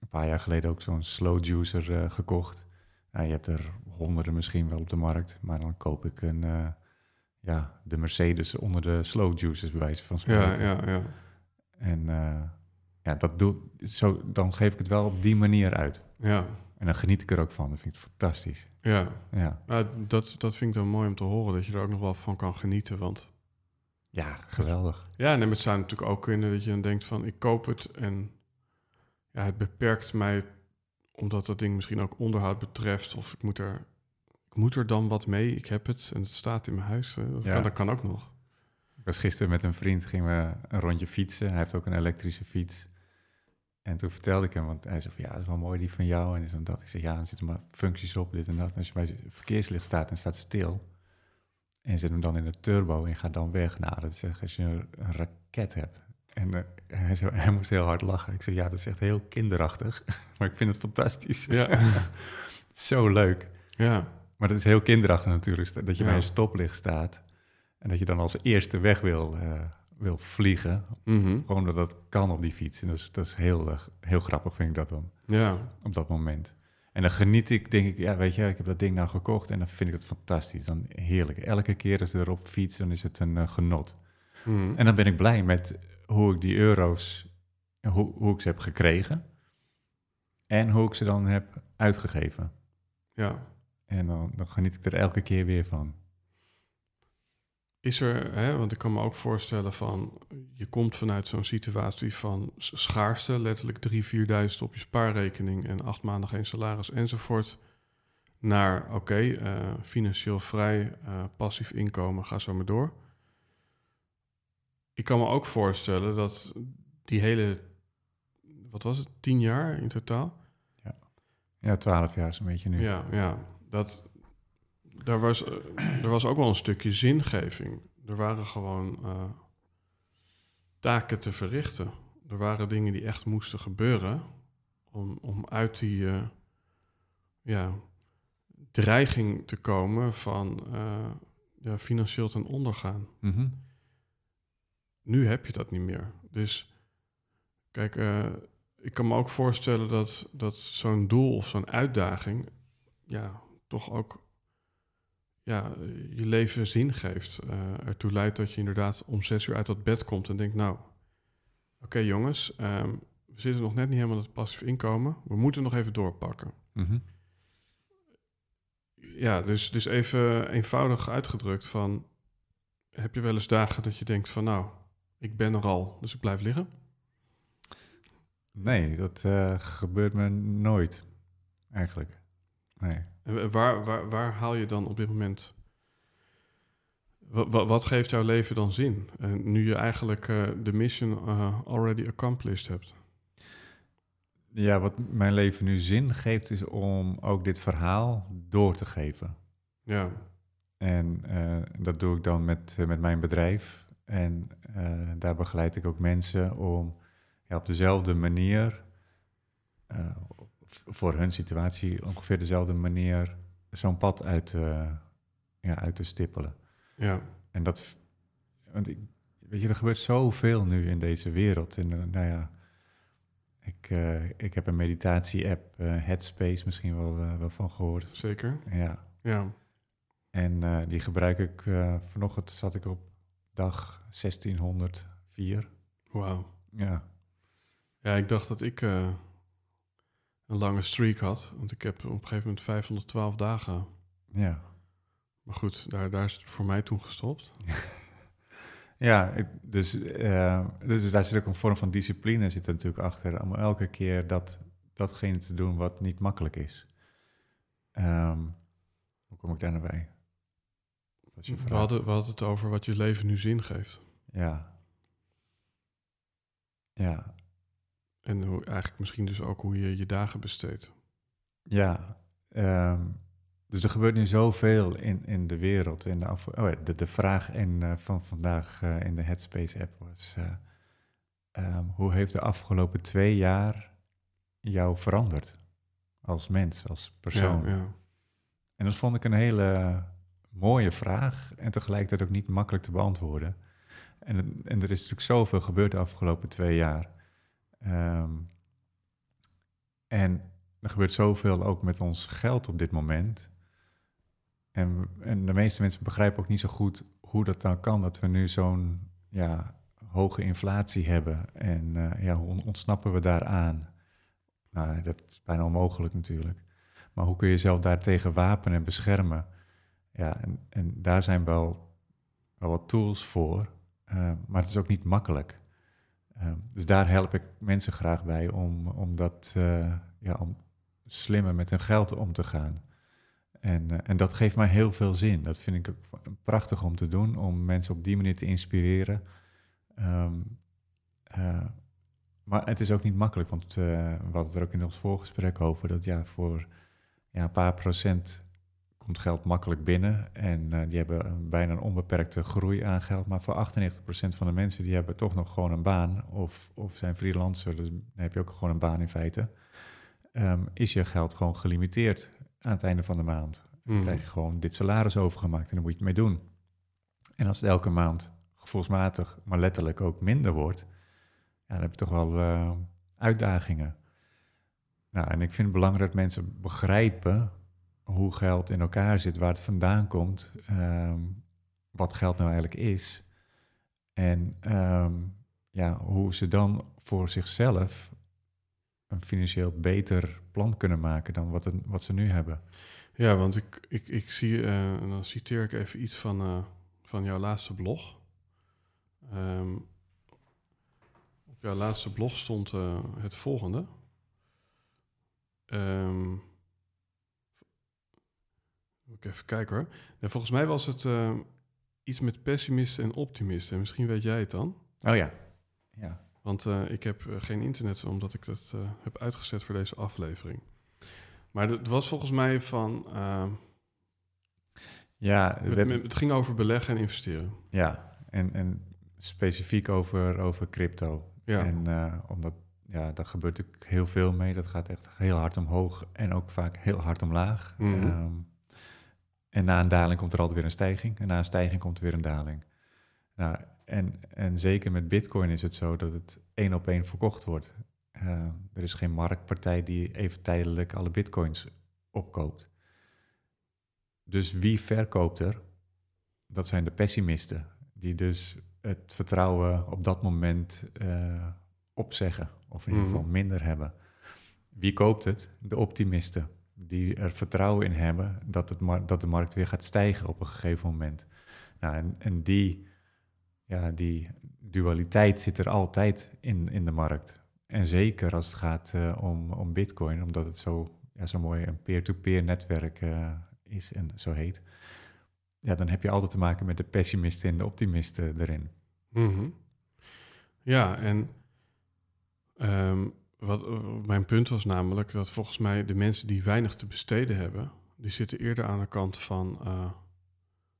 een paar jaar geleden ook zo'n slow juicer eh, gekocht. Nou, je hebt er honderden misschien wel op de markt, maar dan koop ik een, eh, ja, de Mercedes onder de slow juicers bij wijze van spreken. ja, ja, ja. En eh, ja, dat doe, zo, dan geef ik het wel op die manier uit. ja. En dan geniet ik er ook van. Dat vind ik fantastisch. ja. Ja, dat, dat vind ik dan mooi om te horen, dat je er ook nog wel van kan genieten. Want Ja, geweldig. Ja, en het zou natuurlijk ook kunnen dat je dan denkt van ik koop het en ja, het beperkt mij omdat dat ding misschien ook onderhoud betreft of ik moet er, ik moet er dan wat mee. Ik heb het en het staat in mijn huis. Dat, Ja. kan, dat kan ook nog. Ik was gisteren met een vriend, gingen we een rondje fietsen. Hij heeft ook een elektrische fiets. En toen vertelde ik hem, want hij zei van ja, dat is wel mooi die van jou. En is dan dat. Ik zeg ja, er zitten maar functies op, dit en dat. En als je bij het verkeerslicht staat en staat stil. En zet hem dan in de turbo en gaat dan weg. Nou, dat is echt als je een, raket hebt. En eh, hij, zei, hij moest heel hard lachen. Ik zei ja, dat is echt heel kinderachtig. maar ik vind het fantastisch. Ja, Zo leuk. ja, Maar dat is heel kinderachtig natuurlijk, dat je Ja. bij een stoplicht staat en dat je dan als eerste weg wil, eh, wil vliegen. Mhm. Gewoon dat dat kan op die fiets. En dat is, dat is heel, eh, heel grappig, vind ik dat dan, ja, op dat moment. En dan geniet ik, denk ik, ja, weet je, ik heb dat ding nou gekocht en dan vind ik het fantastisch. Dan heerlijk. Elke keer als ik erop fiets, dan is het een eh, genot. Mhm. En dan ben ik blij met hoe ik die euro's, hoe, hoe ik ze heb gekregen en hoe ik ze dan heb uitgegeven. ja. En dan, dan geniet ik er elke keer weer van. Is er, hè, want ik kan me ook voorstellen van, je komt vanuit zo'n situatie van schaarste, letterlijk 3.000, 4.000 op je spaarrekening en acht maanden geen salaris enzovoort, naar, oké, eh, financieel vrij, eh, passief inkomen, ga zo maar door. Ik kan me ook voorstellen dat die hele, wat was het, tien jaar in totaal? Ja, twaalf jaar is een beetje nu. Ja, ja. Dat, daar was, eh, er was ook wel een stukje zingeving. Er waren gewoon eh, taken te verrichten. Er waren dingen die echt moesten gebeuren om, om uit die eh, ja, dreiging te komen van ja, financieel ten onder gaan. Mhm. Nu heb je dat niet meer. Dus kijk, ik kan me ook voorstellen dat, dat zo'n doel of zo'n uitdaging, ja, toch ook ja, je leven zin geeft. eh, ertoe leidt dat je inderdaad om zes uur uit dat bed komt en denkt, nou, oké jongens, ehm, we zitten nog net niet helemaal in het passief inkomen. We moeten nog even doorpakken. Mhm. Ja, dus, dus even eenvoudig uitgedrukt van, heb je wel eens dagen dat je denkt van, nou, ik ben er al, dus ik blijf liggen? Nee, dat eh, gebeurt me nooit, eigenlijk. Nee. Waar, waar, waar haal je dan op dit moment... Wat, wat, geeft jouw leven dan zin? Nu je eigenlijk eh, de mission eh, already accomplished hebt. Ja, wat mijn leven nu zin geeft, is om ook dit verhaal door te geven. Ja, En eh, dat doe ik dan met, met mijn bedrijf. En daar begeleid ik ook mensen om ja, op dezelfde manier, voor hun situatie, ongeveer dezelfde manier, zo'n pad uit, eh, ja, uit te stippelen. ja, En dat, want ik, weet je, er gebeurt zoveel nu in deze wereld. En eh, nou ja, ik, eh, ik heb een meditatie-app, eh, Headspace, misschien wel, wel van gehoord. zeker. Ja, Ja, en die gebruik ik, vanochtend zat ik op dag 1604. wauw. Ja, Ja, ik dacht dat ik een lange streak had. Want ik heb op een gegeven moment 512 dagen. ja. Maar goed, daar, daar is het voor mij toen gestopt. Ja, ik- dus, eh, dus daar zit ook een vorm van discipline zit er natuurlijk achter. Om elke keer dat, datgene te doen wat niet makkelijk is. Ehm, hoe kom ik daar nou bij? Je We hadden, we hadden het over wat je leven nu zin geeft. Ja. Ja. En hoe, eigenlijk misschien dus ook hoe je je dagen besteedt. Ja. ehm, dus er gebeurt nu zoveel in, in de wereld. In de, af, oh ja, de, de vraag in, eh, van vandaag eh, in de Headspace-app was... eh, ehm, hoe heeft de afgelopen twee jaar jou veranderd? Als mens, als persoon. Ja, ja. En dat vond ik een hele mooie vraag en tegelijkertijd ook niet makkelijk te beantwoorden. En, en er is natuurlijk zoveel gebeurd de afgelopen twee jaar. Ehm, en er gebeurt zoveel ook met ons geld op dit moment. En, en de meeste mensen begrijpen ook niet zo goed hoe dat dan kan dat we nu zo'n ja, hoge inflatie hebben. En eh, ja, hoe on- ontsnappen we daaraan? Nou, dat is bijna onmogelijk natuurlijk. Maar hoe kun je jezelf daartegen wapenen en beschermen? Ja, en, en daar zijn wel, wel wat tools voor. Eh, maar het is ook niet makkelijk. Eh, dus daar help ik mensen graag bij om, om, dat, eh, ja, om slimmer met hun geld om te gaan. En, eh, en dat geeft mij heel veel zin. Dat vind ik ook prachtig om te doen, om mensen op die manier te inspireren. Ehm, eh, maar het is ook niet makkelijk, want we hadden er ook in ons voorgesprek over dat ja, voor ja, een paar procent komt geld makkelijk binnen en eh, die hebben een, bijna een onbeperkte groei aan geld. Maar voor 98% van de mensen die hebben toch nog gewoon een baan of, of zijn freelancer, dus dan heb je ook gewoon een baan in feite, Ehm, is je geld gewoon gelimiteerd aan het einde van de maand. Dan Mhm. krijg je gewoon dit salaris overgemaakt en dan moet je het mee doen. En als het elke maand gevoelsmatig, maar letterlijk ook minder wordt, ja, dan heb je toch wel eh, uitdagingen. Nou, en ik vind het belangrijk dat mensen begrijpen hoe geld in elkaar zit, waar het vandaan komt, ehm, wat geld nou eigenlijk is. En ehm, ja, hoe ze dan voor zichzelf een financieel beter plan kunnen maken dan wat, wat ze nu hebben. Ja, want ik, ik, ik zie, eh, en dan citeer ik even iets van, eh, van jouw laatste blog. Ehm, op jouw laatste blog stond eh, het volgende. Ehm, moet ik even kijken hoor. Ja, volgens mij was het eh, iets met pessimisten en optimisten. Misschien weet jij het dan. Oh ja. Ja. Want eh, ik heb eh, geen internet omdat ik dat eh, heb uitgezet voor deze aflevering. Maar het was volgens mij van. ehm, Ja, met- met- het ging over beleggen en investeren. ja. En, en specifiek over, over crypto. Ja. En omdat, ja, daar gebeurt natuurlijk heel veel mee. Dat gaat echt heel hard omhoog en ook vaak heel hard omlaag. Mhm. Ehm, en na een daling komt er altijd weer een stijging. En na een stijging komt er weer een daling. Nou, en, en zeker met bitcoin is het zo dat het één op één verkocht wordt. Eh, er is geen marktpartij die even tijdelijk alle bitcoins opkoopt. Dus wie verkoopt er? Dat zijn de pessimisten, die dus het vertrouwen op dat moment eh, opzeggen, of in ieder Mhm. geval minder hebben. Wie koopt het? De optimisten, die er vertrouwen in hebben dat, het dat de markt weer gaat stijgen op een gegeven moment. Nou, en, en die, ja, die dualiteit zit er altijd in, in de markt. En zeker als het gaat eh, om, om Bitcoin, omdat het zo, ja, zo mooi een peer-to-peer netwerk eh, is en zo heet. Ja, dan heb je altijd te maken met de pessimisten en de optimisten erin. Mhm. Ja, en ehm, wat, eh, mijn punt was namelijk dat volgens mij de mensen die weinig te besteden hebben, die zitten eerder aan de kant van, eh,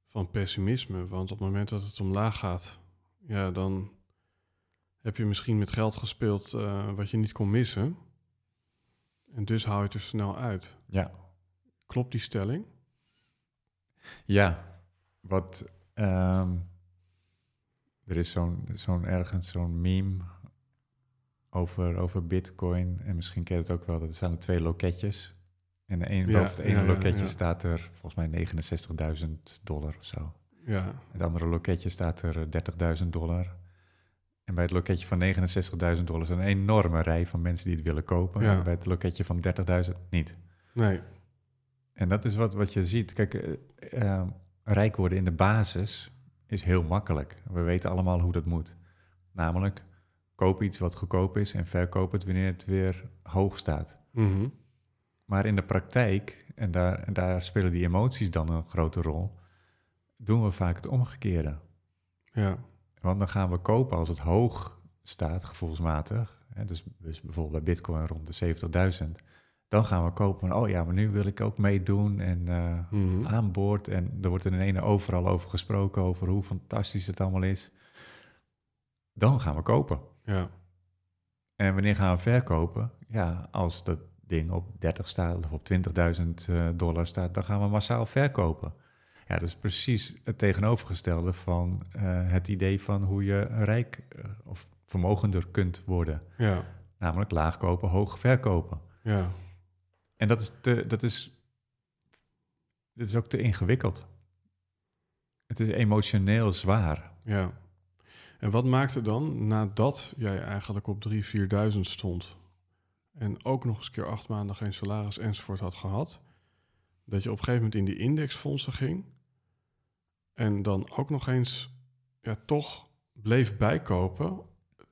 van pessimisme. Want op het moment dat het omlaag gaat, ja, dan heb je misschien met geld gespeeld eh, wat je niet kon missen. En dus hou je het er snel uit. Ja, Klopt die stelling? Ja, wat. ehm, er is zo'n zo'n ergens zo'n meme over, over Bitcoin. En misschien ken je het ook wel. Er staan er twee loketjes. En de een, Ja, boven het ene ja, loketje ja. staat er volgens mij 69.000 dollar of zo. Ja, Het andere loketje staat er eh, 30.000 dollar. En bij het loketje van 69.000 dollar is een enorme rij van mensen die het willen kopen. Ja. En bij het loketje van 30.000 niet. nee. En dat is wat, wat je ziet. Kijk, eh, eh, rijk worden in de basis is heel makkelijk. We weten allemaal hoe dat moet. Namelijk, koop iets wat goedkoop is en verkoop het wanneer het weer hoog staat. Mhm. Maar in de praktijk, en daar, en daar spelen die emoties dan een grote rol, doen we vaak het omgekeerde. Ja, Want dan gaan we kopen als het hoog staat, gevoelsmatig. Hè, dus, dus bijvoorbeeld bij Bitcoin rond de 70.000. Dan gaan we kopen van, oh ja, maar nu wil ik ook meedoen en eh, Mhm. aan boord. En er wordt in ene overal over gesproken, over hoe fantastisch het allemaal is. Dan gaan we kopen. Ja, En wanneer gaan we verkopen? Ja, als dat ding op 30 staat of op 20.000 eh, dollar staat, dan gaan we massaal verkopen. Ja, dat is precies het tegenovergestelde van eh, het idee van hoe je rijk eh, of vermogender kunt worden. ja, Namelijk laag kopen, hoog verkopen. ja. En dat is, te, dat is, dat is ook te ingewikkeld. Het is emotioneel zwaar. Ja. En wat maakte dan, nadat jij eigenlijk op 3.000, 4.000 stond... en ook nog eens een keer acht maanden geen salaris enzovoort had gehad... dat je op een gegeven moment in die indexfondsen ging... en dan ook nog eens ja, toch bleef bijkopen.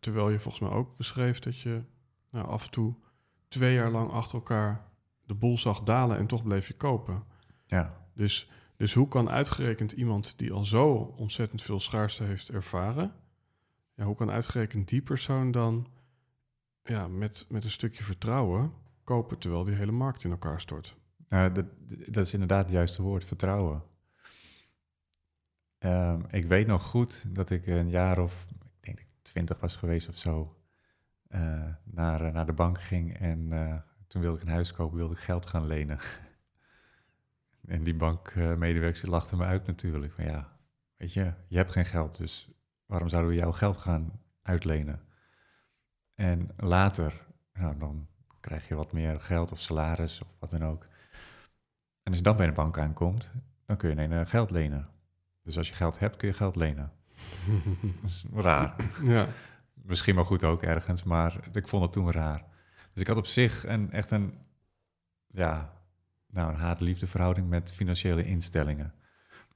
Terwijl je volgens mij ook beschreef dat je nou, af en toe twee jaar lang achter elkaar de boel zag dalen en toch bleef je kopen. Ja. Dus, dus hoe kan uitgerekend iemand die al zo ontzettend veel schaarste heeft ervaren, ja, hoe kan uitgerekend die persoon dan ja, met, met een stukje vertrouwen kopen terwijl die hele markt in elkaar stort? Dat, dat is inderdaad het juiste woord, vertrouwen. Ehm, ik weet nog goed dat ik een jaar of, ik denk dat ik twintig was geweest of zo, eh, naar, eh, naar de bank ging en eh, toen wilde ik een huis kopen, wilde ik geld gaan lenen. en die bankmedewerkers lachten me uit natuurlijk. Van ja, weet je, je hebt geen geld, dus waarom zouden we jouw geld gaan uitlenen? En later, nou, dan krijg je wat meer geld of salaris of wat dan ook. En als je dan bij de bank aankomt, dan kun je ineens geld lenen. Dus als je geld hebt, kun je geld lenen. dat is raar. Ja, Misschien wel goed ook ergens, maar ik vond het toen raar. Dus ik had op zich een, echt een, ja, nou, een haat-liefde verhouding met financiële instellingen.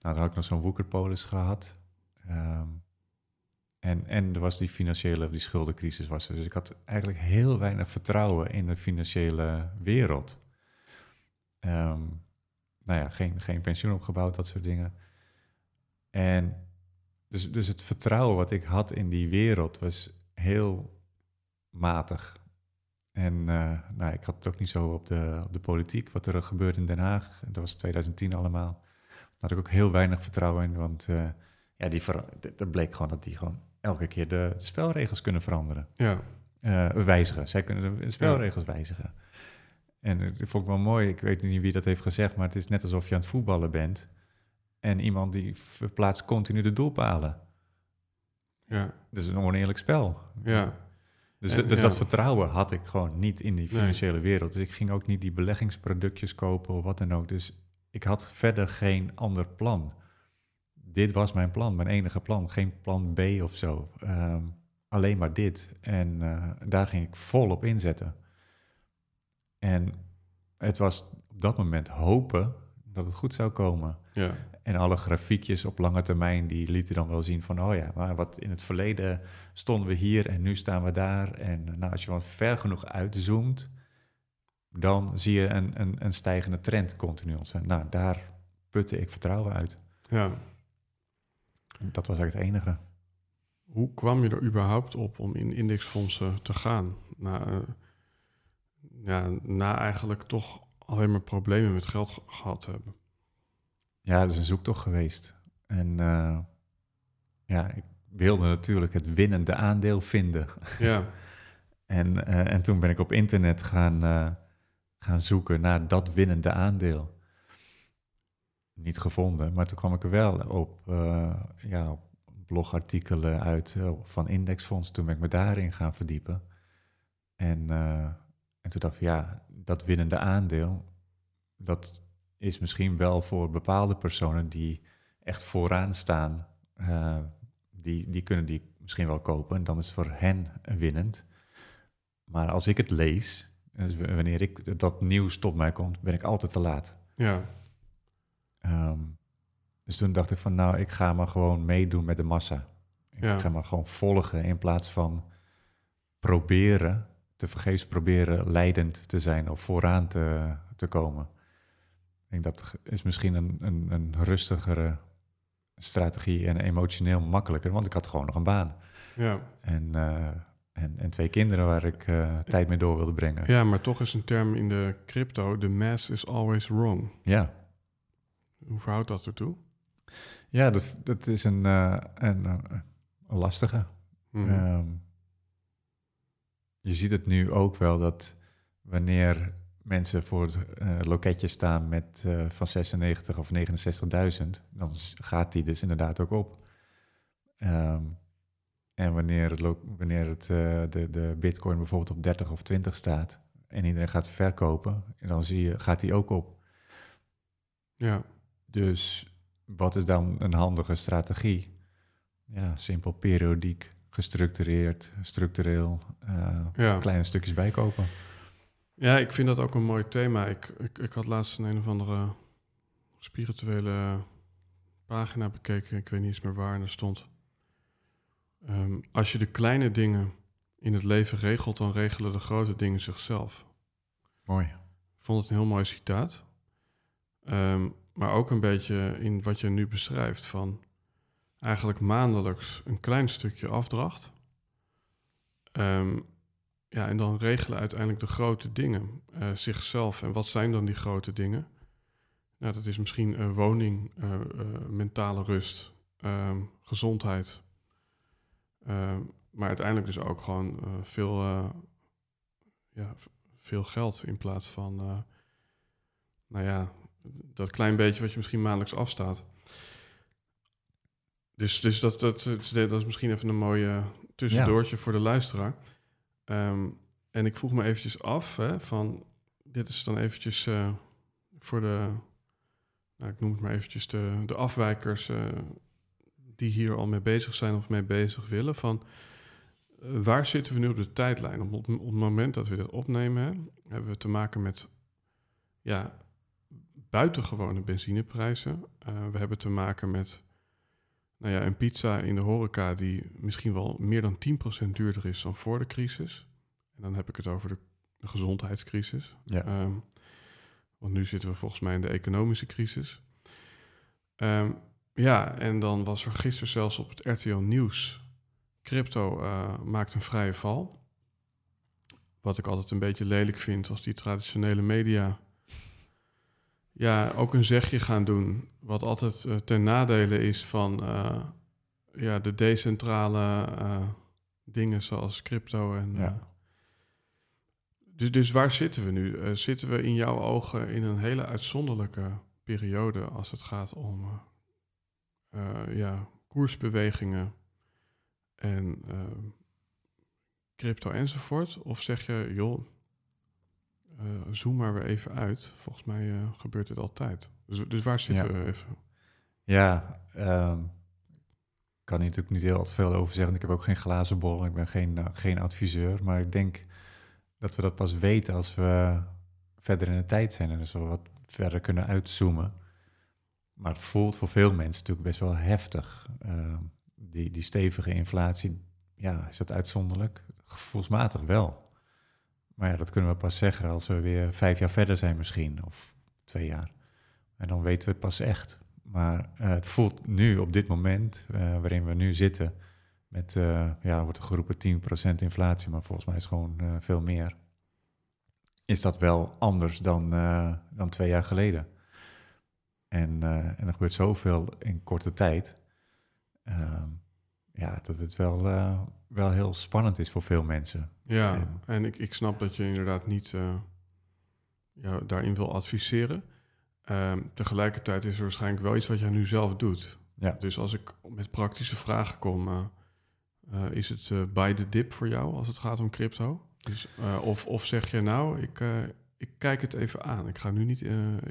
Nou, dan had ik nog zo'n woekerpolis gehad. Ehm, en, en er was die financiële, die schuldencrisis was er. Dus ik had eigenlijk heel weinig vertrouwen in de financiële wereld. Ehm, nou ja, geen, geen pensioen opgebouwd, dat soort dingen. En dus, dus het vertrouwen wat ik had in die wereld was heel matig. En uh, nou, ik had het ook niet zo op de, op de politiek, wat er gebeurde in Den Haag. Dat was 2010 allemaal. Daar had ik ook heel weinig vertrouwen in, want uh, ja, die er bleek gewoon dat die gewoon elke keer de, de spelregels kunnen veranderen. ja, Uh, wijzigen. Zij kunnen de spelregels wijzigen. En dat vond ik wel mooi. Ik weet niet wie dat heeft gezegd, maar het is net alsof je aan het voetballen bent. En iemand die verplaatst continu de doelpalen. ja, Dat is een oneerlijk spel. ja. Dus, En- dus ja. dat vertrouwen had ik gewoon niet in die Nee. financiële wereld. Dus ik ging ook niet die beleggingsproductjes kopen of wat dan ook. Dus ik had verder geen ander plan. Dit was mijn plan, mijn enige plan. Geen plan B of zo. Ehm, alleen maar dit. En eh, daar ging ik volop inzetten. En het was op dat moment hopen dat het goed zou komen. ja. En alle grafiekjes op lange termijn, die lieten dan wel zien van, oh ja, maar wat in het verleden stonden we hier en nu staan we daar. En nou, als je wat ver genoeg uitzoomt, dan zie je een, een, een stijgende trend continu ontstaan. Nou, daar putte ik vertrouwen uit. ja. Dat was eigenlijk het enige. Hoe kwam je er überhaupt op om in indexfondsen te gaan? Na, eh, ja, na eigenlijk toch alleen maar problemen met geld ge- gehad te hebben. Ja, dat is een zoektocht geweest. En eh, ja, ik wilde natuurlijk het winnende aandeel vinden. Ja, En, eh, en toen ben ik op internet gaan, gaan zoeken naar dat winnende aandeel. Niet gevonden, maar toen kwam ik er wel op, eh, ja, op blogartikelen uit eh, van Indexfonds. Toen ben ik me daarin gaan verdiepen. En, eh, en toen dacht ik, ja, dat winnende aandeel, dat is misschien wel voor bepaalde personen die echt vooraan staan. die, die kunnen die misschien wel kopen en dan is het voor hen winnend. Maar als ik het lees, dus wanneer ik dat nieuws tot mij komt, ben ik altijd te laat. ja, Ehm, dus toen dacht ik van, nou, ik ga maar gewoon meedoen met de massa. Ik Ja. ga maar gewoon volgen in plaats van proberen, te vergeefs proberen leidend te zijn of vooraan te, te komen. Ik denk dat is misschien een, een, een rustigere strategie en emotioneel makkelijker, want ik had gewoon nog een baan. ja. En, eh, en, en twee kinderen waar ik eh, tijd mee door wilde brengen. ja, maar toch is een term in de crypto, the mass is always wrong. Ja, Hoe verhoudt dat ertoe? ja dat, dat is een, eh, een, eh, een lastige. Mhm. Ehm, je ziet het nu ook wel dat wanneer mensen voor het eh, loketje staan met van 96 of 69.000, dan gaat die dus inderdaad ook op. Ehm, en wanneer, het, wanneer het, de, de bitcoin bijvoorbeeld op 30 of 20 staat en iedereen gaat verkopen, dan zie je, gaat die ook op. ja, Dus wat is dan een handige strategie? Ja, simpel periodiek, gestructureerd, structureel, eh, ja. kleine stukjes bijkopen. Ja, ik vind dat ook een mooi thema. Ik, ik, ik had laatst een, een of andere spirituele pagina bekeken. Ik weet niet eens meer waar. En er stond... Ehm, als je de kleine dingen in het leven regelt, dan regelen de grote dingen zichzelf. Mooi. Ik vond het een heel mooi citaat. Ehm, maar ook een beetje in wat je nu beschrijft van eigenlijk maandelijks een klein stukje afdracht. Ehm, ja, en dan regelen uiteindelijk de grote dingen eh, zichzelf. En wat zijn dan die grote dingen? Nou, dat is misschien uh, woning, uh, mentale rust, ehm, gezondheid. Ehm, maar uiteindelijk dus ook gewoon veel, ja, veel geld in plaats van, nou ja, dat klein beetje wat je misschien maandelijks afstaat. Dus, dus dat, dat, dat, is misschien even een mooie tussendoortje voor de luisteraar. Ehm, en ik vroeg me eventjes af, hè, van dit is dan eventjes uh, voor de, nou, ik noem het maar eventjes de, de afwijkers uh, die hier al mee bezig zijn of mee bezig willen, van uh, waar zitten we nu op de tijdlijn? Op, op, op het moment dat we dit opnemen, hè, hebben we te maken met ja, buitengewone benzineprijzen. we hebben te maken met nou ja, een pizza in de horeca die misschien wel meer dan 10% duurder is dan voor de crisis. En dan heb ik het over de, de gezondheidscrisis. Ja. Um, want nu zitten we volgens mij in de economische crisis. Um, ja, en dan was er gisteren zelfs op het RTL Nieuws... crypto uh, maakt een vrije val. Wat ik altijd een beetje lelijk vind als die traditionele media ja, ook een zegje gaan doen. Wat altijd uh, ten nadele is van uh, ja, de decentrale uh, dingen zoals crypto. En, ja. dus, dus waar zitten we nu? zitten we in jouw ogen in een hele uitzonderlijke periode als het gaat om ja, koersbewegingen en crypto enzovoort? Of zeg je, joh, uh, zoom maar weer even uit. Volgens mij uh, gebeurt dit altijd. Dus, dus waar zitten ja. we even? Ja, um, kan hier natuurlijk niet heel veel over zeggen. Ik heb ook geen glazen bol, ik ben geen, uh, geen adviseur. Maar ik denk dat we dat pas weten als we verder in de tijd zijn en dus we wat verder kunnen uitzoomen. Maar het voelt voor veel mensen natuurlijk best wel heftig. Uh, die, die stevige inflatie, ja, is dat uitzonderlijk? Gevoelsmatig wel. Maar ja, dat kunnen we pas zeggen als we weer vijf jaar verder zijn misschien, of twee jaar. En dan weten we het pas echt. Maar uh, het voelt nu op dit moment, uh, waarin we nu zitten, met, uh, ja, wordt er geroepen 10% inflatie, maar volgens mij is het gewoon veel meer. Is dat wel anders dan, dan twee jaar geleden? En, en er gebeurt zoveel in korte tijd. Ehm, ja, dat het wel, wel heel spannend is voor veel mensen. Ja, en, en ik, ik snap dat je inderdaad niet uh, ja, daarin wil adviseren. Um, tegelijkertijd is er waarschijnlijk wel iets wat jij nu zelf doet. Ja. Dus als ik met praktische vragen kom, uh, uh, is het uh, bij de dip voor jou als het gaat om crypto? Dus, of, of zeg je nou, ik, ik kijk het even aan, ik ga nu niet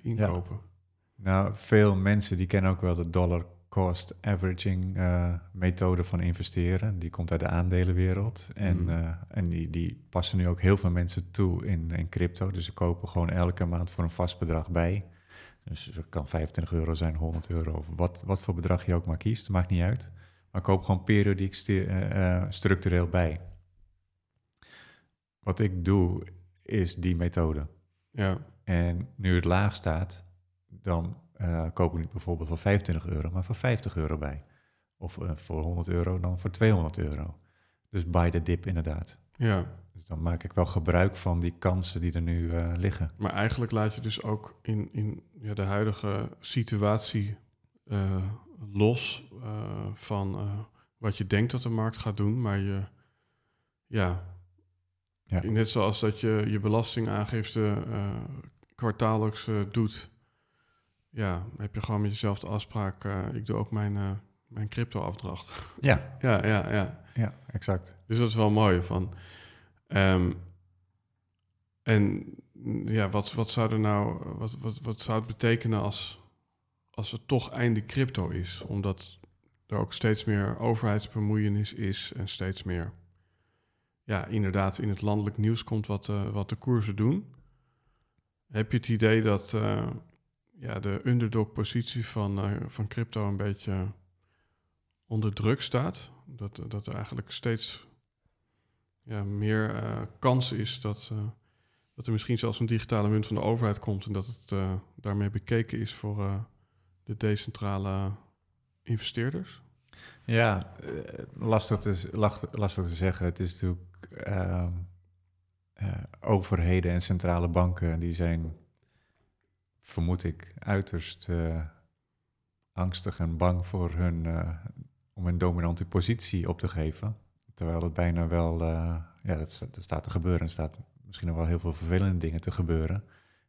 inkopen. Ja. Nou, veel mensen die kennen ook wel de dollar cost averaging uh, methode van investeren. Die komt uit de aandelenwereld. En, mm. uh, en die, die passen nu ook heel veel mensen toe in, in crypto. Dus ze kopen gewoon elke maand voor een vast bedrag bij. Dus het kan 25 euro zijn, 100 euro, of wat, wat voor bedrag je ook maar kiest, maakt niet uit. Maar koop gewoon periodiek uh, structureel bij. Wat ik doe, is die methode. Ja. En nu het laag staat, dan uh, koop ik niet bijvoorbeeld voor 25 euro, maar voor 50 euro bij. Of uh, voor 100 euro dan voor 200 euro. Dus buy the dip inderdaad. Ja. Dus dan maak ik wel gebruik van die kansen die er nu uh, liggen. Maar eigenlijk laat je dus ook in, in ja, de huidige situatie los van wat je denkt dat de markt gaat doen, maar je, ja, ja. net zoals dat je je belastingaangifte kwartaallijks doet ja, heb je gewoon met jezelf de afspraak, uh, ik doe ook mijn, uh, mijn crypto-afdracht. Ja. ja, ja, ja. Ja, exact. Dus dat is wel mooi van. Um, en ja, wat, wat zou er nou, wat, wat, wat zou het betekenen als, als het toch einde crypto is? Omdat er ook steeds meer overheidsbemoeienis is en steeds meer, ja, inderdaad in het landelijk nieuws komt wat, uh, wat de koersen doen. Heb je het idee dat ja, de underdog-positie van, uh, van crypto een beetje onder druk staat. Dat, dat er eigenlijk steeds ja, meer uh, kans is dat, dat er misschien zelfs een digitale munt van de overheid komt en dat het daarmee bekeken is voor de decentrale investeerders? Ja, lastig te, lastig te zeggen. Het is natuurlijk ehm, overheden en centrale banken die zijn, vermoed ik, uiterst angstig en bang voor hun, om een dominante positie op te geven. Terwijl het bijna wel, uh, ja, dat, staat te gebeuren. Er staat misschien nog wel heel veel vervelende dingen te gebeuren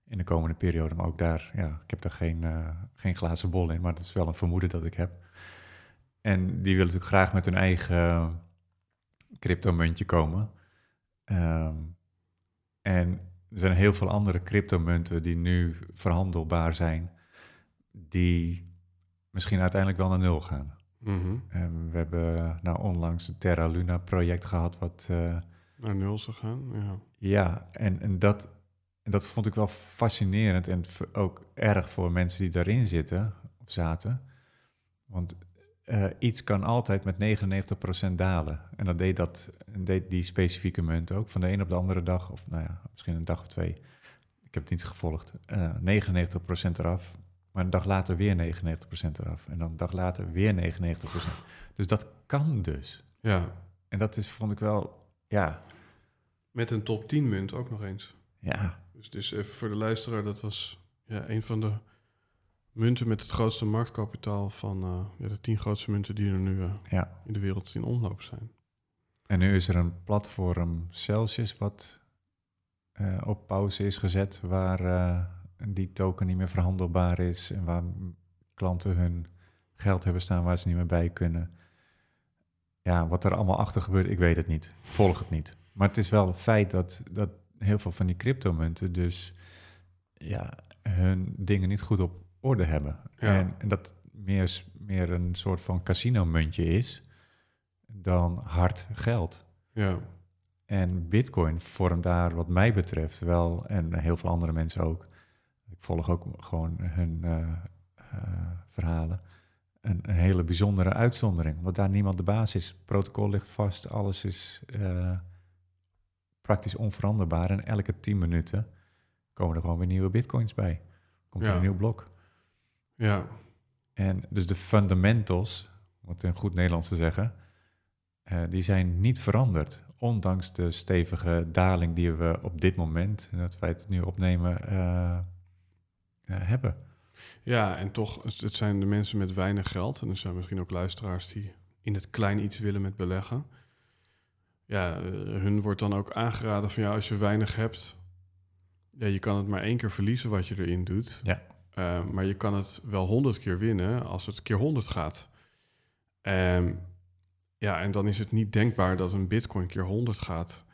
in de komende periode. Maar ook daar, ja, ik heb daar geen, geen glazen bol in, maar dat is wel een vermoeden dat ik heb. En die willen natuurlijk graag met hun eigen cryptomuntje komen. Um, en er zijn heel veel andere cryptomunten die nu verhandelbaar zijn, die misschien uiteindelijk wel naar nul gaan. Mhm. En we hebben nou onlangs het Terra Luna project gehad, wat... Uh, Naar nul zou gaan, ja. Ja, en, en, dat, en dat vond ik wel fascinerend en ook erg voor mensen die daarin zitten, of zaten. Want uh, iets kan altijd met 99% dalen. En dat deed, dat, deed die specifieke munt ook, van de een op de andere dag, of nou ja, misschien een dag of twee. Ik heb het niet gevolgd. Uh, 99% eraf, maar een dag later weer 99% eraf. En dan een dag later weer 99%. Dus dat kan dus. Ja. En dat is, vond ik wel, ja. Met een top 10 munt ook nog eens. Ja. Dus, dus even voor de luisteraar, dat was ja, een van de munten met het grootste marktkapitaal van uh, ja, de tien grootste munten die er nu uh, ja. in de wereld in omloop zijn. En nu is er een platform Celsius wat uh, op pauze is gezet, waar die token niet meer verhandelbaar is en waar klanten hun geld hebben staan waar ze niet meer bij kunnen. Ja, wat er allemaal achter gebeurt, ik weet het niet. volg het niet. Maar het is wel een feit dat, dat heel veel van die cryptomunten dus ja, hun dingen niet goed op orde hebben. En, en, dat meer, meer een soort van casino-muntje is dan hard geld. Ja. En Bitcoin vormt daar, wat mij betreft, wel, en heel veel andere mensen ook, ik volg ook gewoon hun uh, uh, verhalen. Een, een, hele bijzondere uitzondering, want daar niemand de baas is. Het protocol ligt vast, alles is uh, praktisch onveranderbaar. En elke 10 minuten komen er gewoon weer nieuwe bitcoins bij. Komt ja. er een nieuw blok. Ja. En dus de fundamentals, wat in goed Nederlands te zeggen, die zijn niet veranderd ondanks de stevige daling die we op dit moment, en dat wij het nu opnemen, uh, uh, hebben. Ja, en toch, het zijn de mensen met weinig geld. En er zijn misschien ook luisteraars die in het klein iets willen met beleggen. Ja, hun wordt dan ook aangeraden van ja, als je weinig hebt, ja, je kan het maar één keer verliezen wat je erin doet. Ja. Uh, maar je kan het wel honderd keer winnen als het keer honderd gaat. Um, ja, en dan is het niet denkbaar dat een bitcoin keer honderd gaat.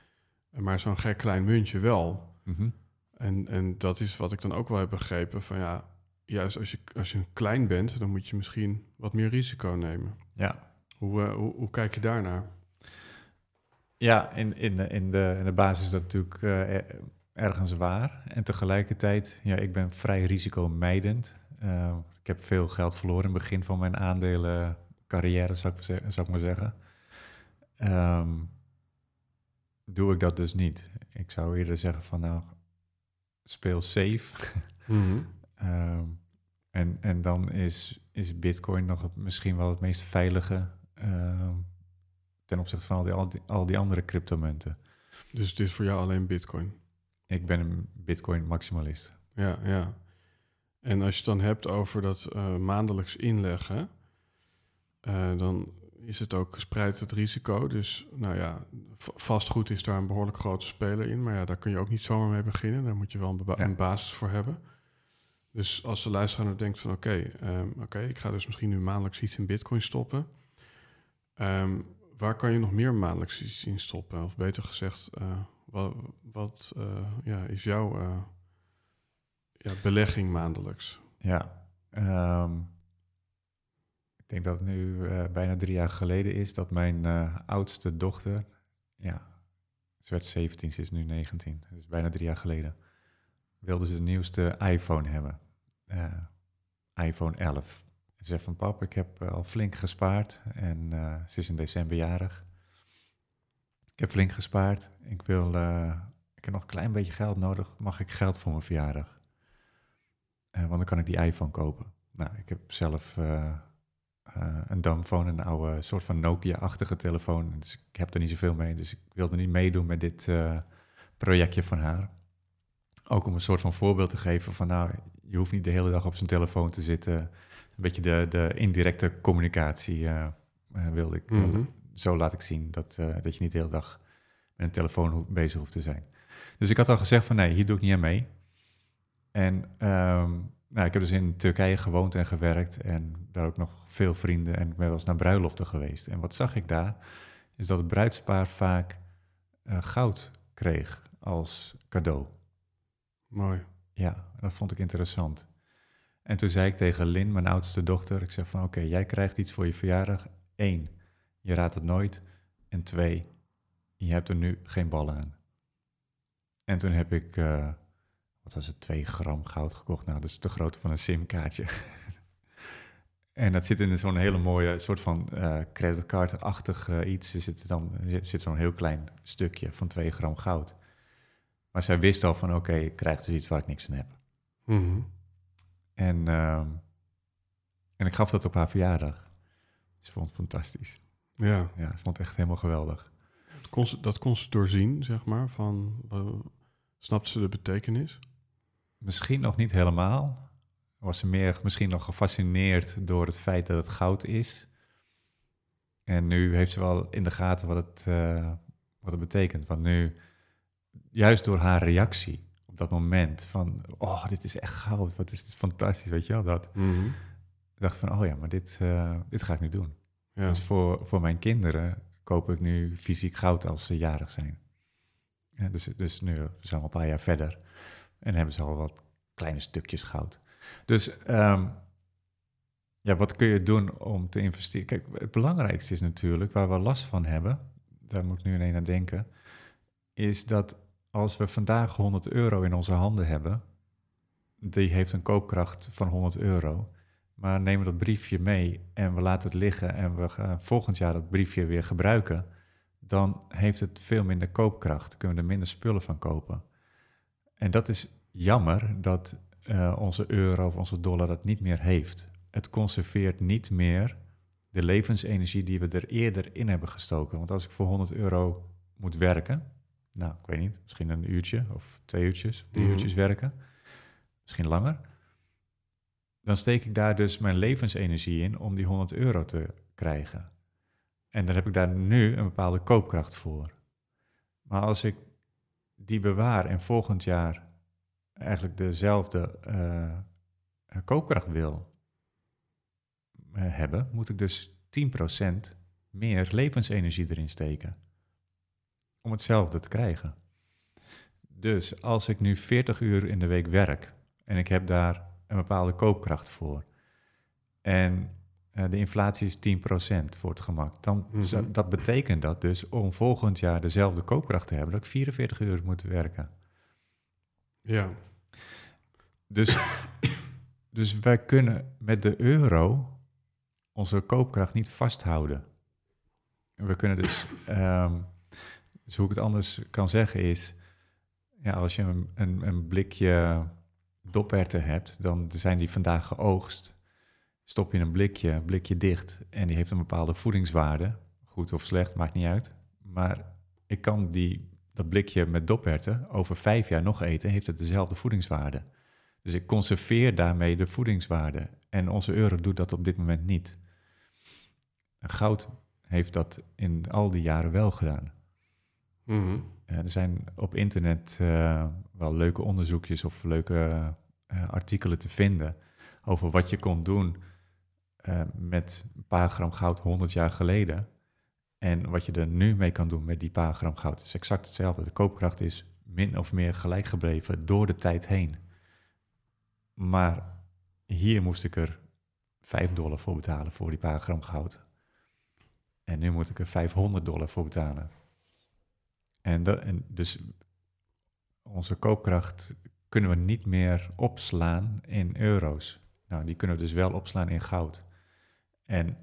Maar zo'n gek klein muntje wel. Mm -hmm. En, en dat is wat ik dan ook wel heb begrepen. Van ja, juist als je, als je klein bent, dan moet je misschien wat meer risico nemen. Ja. Hoe, uh, hoe, hoe, kijk je daarnaar? Ja, in, in, de, in, de, in de basis is dat natuurlijk uh, ergens waar. En tegelijkertijd, ja, ik ben vrij risicomijdend. Uh, ik heb veel geld verloren in het begin van mijn aandelencarrière, zou ik, zou ik maar zeggen. Um, doe ik dat dus niet. Ik zou eerder zeggen van nou, speel safe. Mm -hmm. um, en, en dan is, is Bitcoin nog het, misschien wel het meest veilige um, ten opzichte van al die, al die, al die andere cryptomunten. Dus het is voor jou alleen Bitcoin? Ik ben een Bitcoin-maximalist. Ja, ja. En als je het dan hebt over dat uh, maandelijks inleggen, uh, dan is het ook gespreid het risico. Dus nou ja, vastgoed is daar een behoorlijk grote speler in. Maar ja, daar kun je ook niet zomaar mee beginnen. Daar moet je wel een, ba Ja. een basis voor hebben. Dus als de luisteraar nou denkt van oké, ehm, oké, ik ga dus misschien nu maandelijks iets in bitcoin stoppen. Ehm, waar kan je nog meer maandelijks iets in stoppen? Of beter gezegd, eh, wat, eh, ja, is jouw eh, ja, belegging maandelijks? Ja, ehm, ik denk dat het nu eh, bijna drie jaar geleden is dat mijn oudste dochter, ja, ze werd 17, ze is nu 19, dus bijna drie jaar geleden, wilde ze de nieuwste iPhone hebben. IPhone 11. Ze zegt van pap, ik heb al flink gespaard en ze is in december jarig. Ik heb flink gespaard. Ik wil, ik heb nog een klein beetje geld nodig. Mag ik geld voor mijn verjaardag? want dan kan ik die iPhone kopen. Nou, ik heb zelf uh, een dumbphone, een oude soort van Nokia-achtige telefoon. Dus ik heb er niet zoveel mee. Dus ik wilde niet meedoen met dit projectje van haar. Ook om een soort van voorbeeld te geven van nou, je hoeft niet de hele dag op zijn telefoon te zitten. Een beetje de, de indirecte communicatie wilde ik. Mhm. Zo laat ik zien dat, dat je niet de hele dag met een telefoon bezig hoeft te zijn. Dus ik had al gezegd van nee, hier doe ik niet aan mee. En um, nou, ik heb dus in Turkije gewoond en gewerkt en daar ook nog veel vrienden en ik ben wel eens naar bruiloften geweest. En wat zag ik daar? Is dat het bruidspaar vaak uh, goud kreeg als cadeau. Mooi. Ja, dat vond ik interessant. En toen zei ik tegen Lin, mijn oudste dochter, ik zeg van oké, jij krijgt iets voor je verjaardag. Eén, je raadt het nooit. En twee, je hebt er nu geen ballen aan. En toen heb ik uh, wat was het, 2 gram goud gekocht. Nou, dat is de grootte van een simkaartje. en dat zit in zo'n hele mooie soort van uh, creditcard-achtig uh, iets. Er zit, dan, er zit zo'n heel klein stukje van 2 gram goud. Maar zij wist al van, oké, ik krijg dus iets waar ik niks van heb. Mm en, uh, en ik gaf dat op haar verjaardag. Ze vond het fantastisch. Ja. Ja, ze vond het echt helemaal geweldig. Dat kon ze, dat kon ze doorzien, zeg maar, van... Snapte ze de betekenis? Misschien nog niet helemaal. Was ze meer misschien nog gefascineerd door het feit dat het goud is. En nu heeft ze wel in de gaten wat het, uh, wat het betekent. Want nu, juist door haar reactie op dat moment van... oh, dit is echt goud, wat is dit fantastisch, weet je wel, dat... Mm Ik dacht van, oh ja, maar dit, uh, dit ga ik nu doen. Ja. Dus voor, voor mijn kinderen koop ik nu fysiek goud als ze jarig zijn. Ja, dus, dus nu zijn we al een paar jaar verder. En hebben ze al wat kleine stukjes goud. Dus um, ja, wat kun je doen om te investeren? Kijk, het belangrijkste is natuurlijk, waar we last van hebben, daar moet ik nu ineens aan denken, is dat als we vandaag 100 euro in onze handen hebben, die heeft een koopkracht van 100 euro, maar nemen dat briefje mee en we laten het liggen en we gaan volgend jaar dat briefje weer gebruiken, dan heeft het veel minder koopkracht, kunnen we er minder spullen van kopen. En dat is jammer dat uh, onze euro of onze dollar dat niet meer heeft. Het conserveert niet meer de levensenergie die we er eerder in hebben gestoken. Want als ik voor 100 euro moet werken, nou, ik weet niet, misschien een uurtje of twee uurtjes, drie mhm. uurtjes werken, misschien langer, dan steek ik daar dus mijn levensenergie in om die 100 euro te krijgen. En dan heb ik daar nu een bepaalde koopkracht voor. Maar als ik die bewaar en volgend jaar eigenlijk dezelfde uh, koopkracht wil uh, hebben, moet ik dus 10% meer levensenergie erin steken. Om hetzelfde te krijgen. Dus als ik nu 40 uur in de week werk en ik heb daar een bepaalde koopkracht voor. En uh, de inflatie is 10% voor het gemak. Dan, mm Dat betekent dat dus om volgend jaar dezelfde koopkracht te hebben, dat ik 44 uur moet werken. Ja. Dus, dus wij kunnen met de euro onze koopkracht niet vasthouden. We kunnen dus, um, dus hoe ik het anders kan zeggen is, ja, als je een, een, een blikje doperten hebt, dan zijn die vandaag geoogst stop je een blikje, blikje dicht en die heeft een bepaalde voedingswaarde. Goed of slecht, maakt niet uit. Maar ik kan die, dat blikje met dopherten over vijf jaar nog eten, heeft het dezelfde voedingswaarde. Dus ik conserveer daarmee de voedingswaarde. En onze euro doet dat op dit moment niet. goud heeft dat in al die jaren wel gedaan. Mhm. er zijn op internet uh, wel leuke onderzoekjes of leuke uh, artikelen te vinden over wat je kon doen uh, met een paar gram goud 100 jaar geleden. En wat je er nu mee kan doen met die paar gram goud is exact hetzelfde. De koopkracht is min of meer gelijk gebleven door de tijd heen. Maar hier moest ik er 5 dollar voor betalen voor die paar gram goud. En nu moet ik er 500 dollar voor betalen. En, dus onze koopkracht kunnen we niet meer opslaan in euro's. Nou, die kunnen we dus wel opslaan in goud. En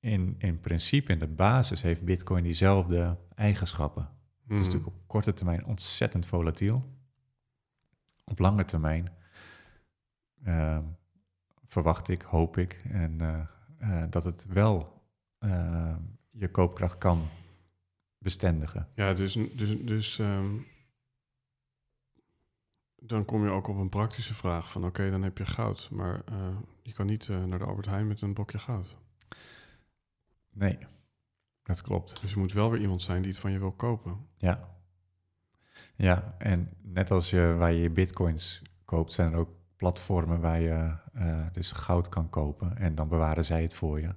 in, in principe, in de basis, heeft Bitcoin diezelfde eigenschappen. Het is Mhm. natuurlijk op korte termijn ontzettend volatiel. Op lange termijn ehm, verwacht ik, hoop ik, en, eh, eh, dat het wel eh, je koopkracht kan bestendigen. Ja, dus, dus, dus ehm, dan kom je ook op een praktische vraag van oké, dan heb je goud. Maar eh, je kan niet eh, naar de Albert Heijn met een blokje goud. Nee, dat klopt. Dus er moet wel weer iemand zijn die het van je wil kopen. Ja. Ja, en net als je waar je je bitcoins koopt, zijn er ook platformen waar je eh, dus goud kan kopen en dan bewaren zij het voor je.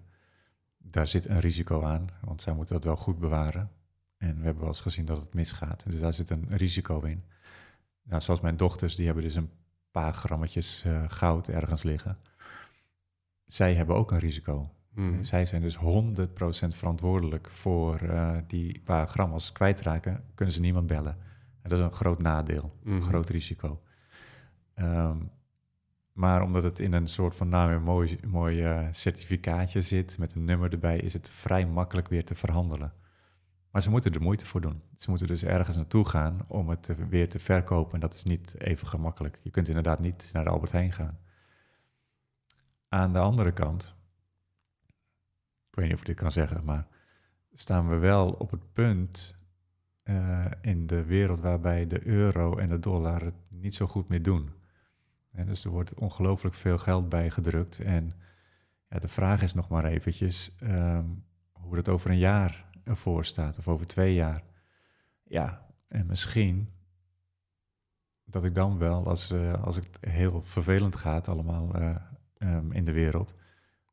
Daar zit een risico aan, want zij moeten dat wel goed bewaren. En we hebben wel eens gezien dat het misgaat. Dus daar zit een risico in. Nou, zoals mijn dochters, die hebben dus een paar grammetjes eh, goud ergens liggen. Zij hebben ook een risico. Mhm. Zij zijn dus 100% verantwoordelijk voor eh, die paar gram. Als ze kwijtraken, kunnen ze niemand bellen. En dat is een groot nadeel, een Mhm. groot risico. Ehm, maar omdat het in een soort van nou, een mooi, mooi eh, certificaatje zit met een nummer erbij, is het vrij makkelijk weer te verhandelen. Maar ze moeten er moeite voor doen. Ze moeten dus ergens naartoe gaan om het weer te verkopen. En dat is niet even gemakkelijk. Je kunt inderdaad niet naar Albert Heijn gaan. Aan de andere kant, ik weet niet of ik dit kan zeggen, maar staan we wel op het punt eh, in de wereld waarbij de euro en de dollar het niet zo goed meer doen. En dus er wordt ongelooflijk veel geld bijgedrukt. En ja, de vraag is nog maar eventjes ehm, hoe het over een jaar ervoor staat, of over twee jaar. Ja, en misschien dat ik dan wel, als, eh, als het heel vervelend gaat allemaal eh, ehm, in de wereld,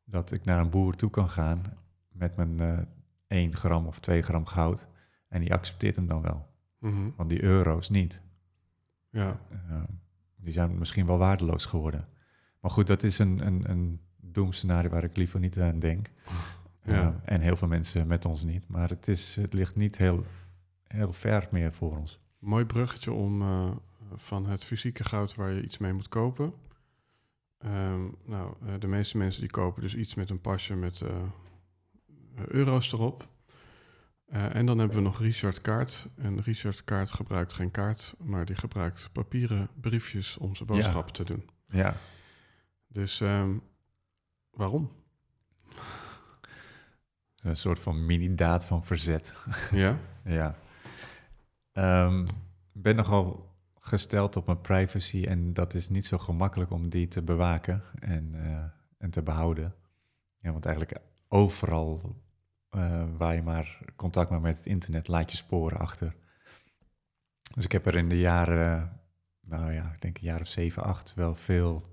dat ik naar een boer toe kan gaan met mijn eh 1 gram of 2 gram goud. En die accepteert hem dan wel. Mhm. Want die euro's niet. Ja, Ehm, die zijn misschien wel waardeloos geworden. Maar goed, dat is een, een, een doemscenario waar ik liever niet aan denk. Ja. Ehm, en heel veel mensen met ons niet. Maar het, is, het ligt niet heel, heel ver meer voor ons. mooi bruggetje om eh, van het fysieke goud waar je iets mee moet kopen. Ehm, nou, eh, de meeste mensen die kopen dus iets met een pasje met eh, euro's erop. En dan hebben we nog Richard Kaart. En Richard Kaart gebruikt geen kaart, maar die gebruikt papieren briefjes om zijn Ja. boodschappen te doen. Ja. Dus ehm, waarom? Een soort van mini-daad van verzet. Ja? Ja. Ehm, Ik ben nogal gesteld op mijn privacy en dat is niet zo gemakkelijk om die te bewaken en, eh, en te behouden. Ja, want eigenlijk overal eh, waar je maar contact maakt met het internet, laat je sporen achter. Dus ik heb er in de jaren, nou ja, ik denk een jaar of zeven, acht, wel veel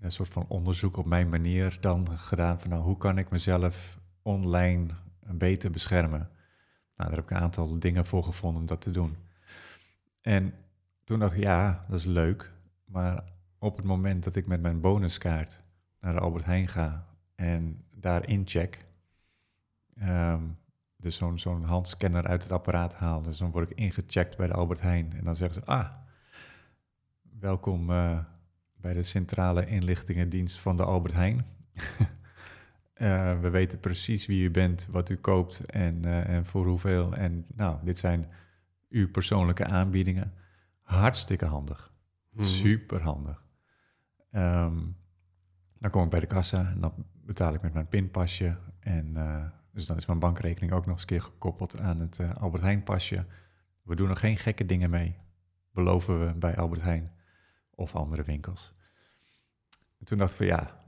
een soort van onderzoek op mijn manier dan gedaan van nou, hoe kan ik mezelf online beter beschermen? Nou, daar heb ik een aantal dingen voor gevonden om dat te doen. En toen dacht ik, ja, dat is leuk. Maar op het moment dat ik met mijn bonuskaart naar de Albert Heijn ga en daar incheck, ehm, dus zo'n zo'n handscanner uit het apparaat haal, dus dan word ik ingecheckt bij de Albert Heijn. En dan zeggen ze, ah, welkom eh, bij de centrale inlichtingendienst van de Albert Heijn. Eh, we weten precies wie u bent, wat u koopt en, eh, en voor hoeveel. En nou, dit zijn uw persoonlijke aanbiedingen. Hartstikke handig. Mhm. Super handig. Ehm, dan kom ik bij de kassa en dan betaal ik met mijn pinpasje. En eh, dus dan is mijn bankrekening ook nog eens een keer gekoppeld aan het Albert Heijn pasje. We doen er geen gekke dingen mee, beloven we bij Albert Heijn of andere winkels. En toen dacht ik van ja,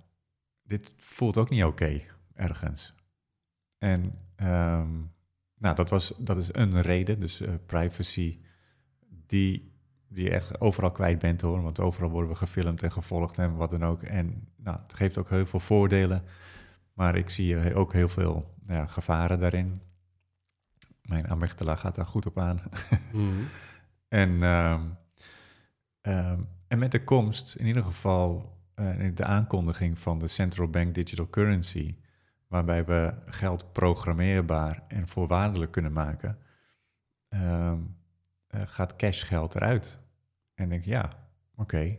dit voelt ook niet oké ergens. En ehm, nou, dat, was, dat is een reden, dus eh, privacy, die, die je echt overal kwijt bent hoor. Want overal worden we gefilmd en gevolgd en wat dan ook. En nou, het geeft ook heel veel voordelen, maar ik zie eh, ook heel veel nou ja, gevaren daarin. Mijn amygdala gaat daar goed op aan. Mhm. En, ehm, ehm, en met de komst, in ieder geval de aankondiging van de Central Bank Digital Currency, waarbij we geld programmeerbaar en voorwaardelijk kunnen maken, ehm, eh, gaat cashgeld eruit. En ik denk, ja, oké.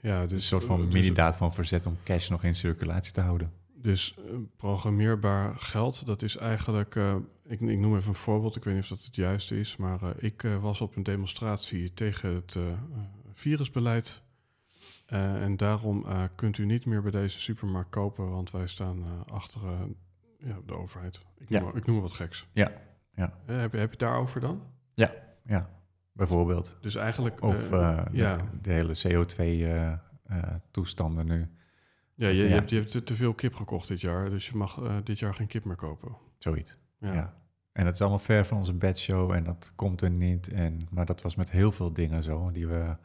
Ja, Dus een soort van dus- mini-daad van verzet om cash nog in circulatie te houden. Dus eh, programmeerbaar geld, dat is eigenlijk, eh, ik, ik noem even een voorbeeld, ik weet niet of dat het juiste is, maar eh, ik eh, was op een demonstratie tegen het eh, eh, virusbeleid. Eh, en daarom eh, kunt u niet meer bij deze supermarkt kopen, want wij staan eh, achter ja, de overheid. Ik noem, Ja. ik noem wat geks. Ja, ja. Heb, je- heb je het daarover dan? Ja, bijvoorbeeld. Dus eigenlijk... Of ja. de, de hele CO2-toestanden nu. ja, je, ja. je hebt, je hebt te- veel kip gekocht dit jaar, dus je mag dit jaar geen kip meer kopen. Zoiets. Ja. Ja. En het is allemaal ver van onze bedshow en dat komt er niet. En, maar dat was met heel veel dingen zo, die we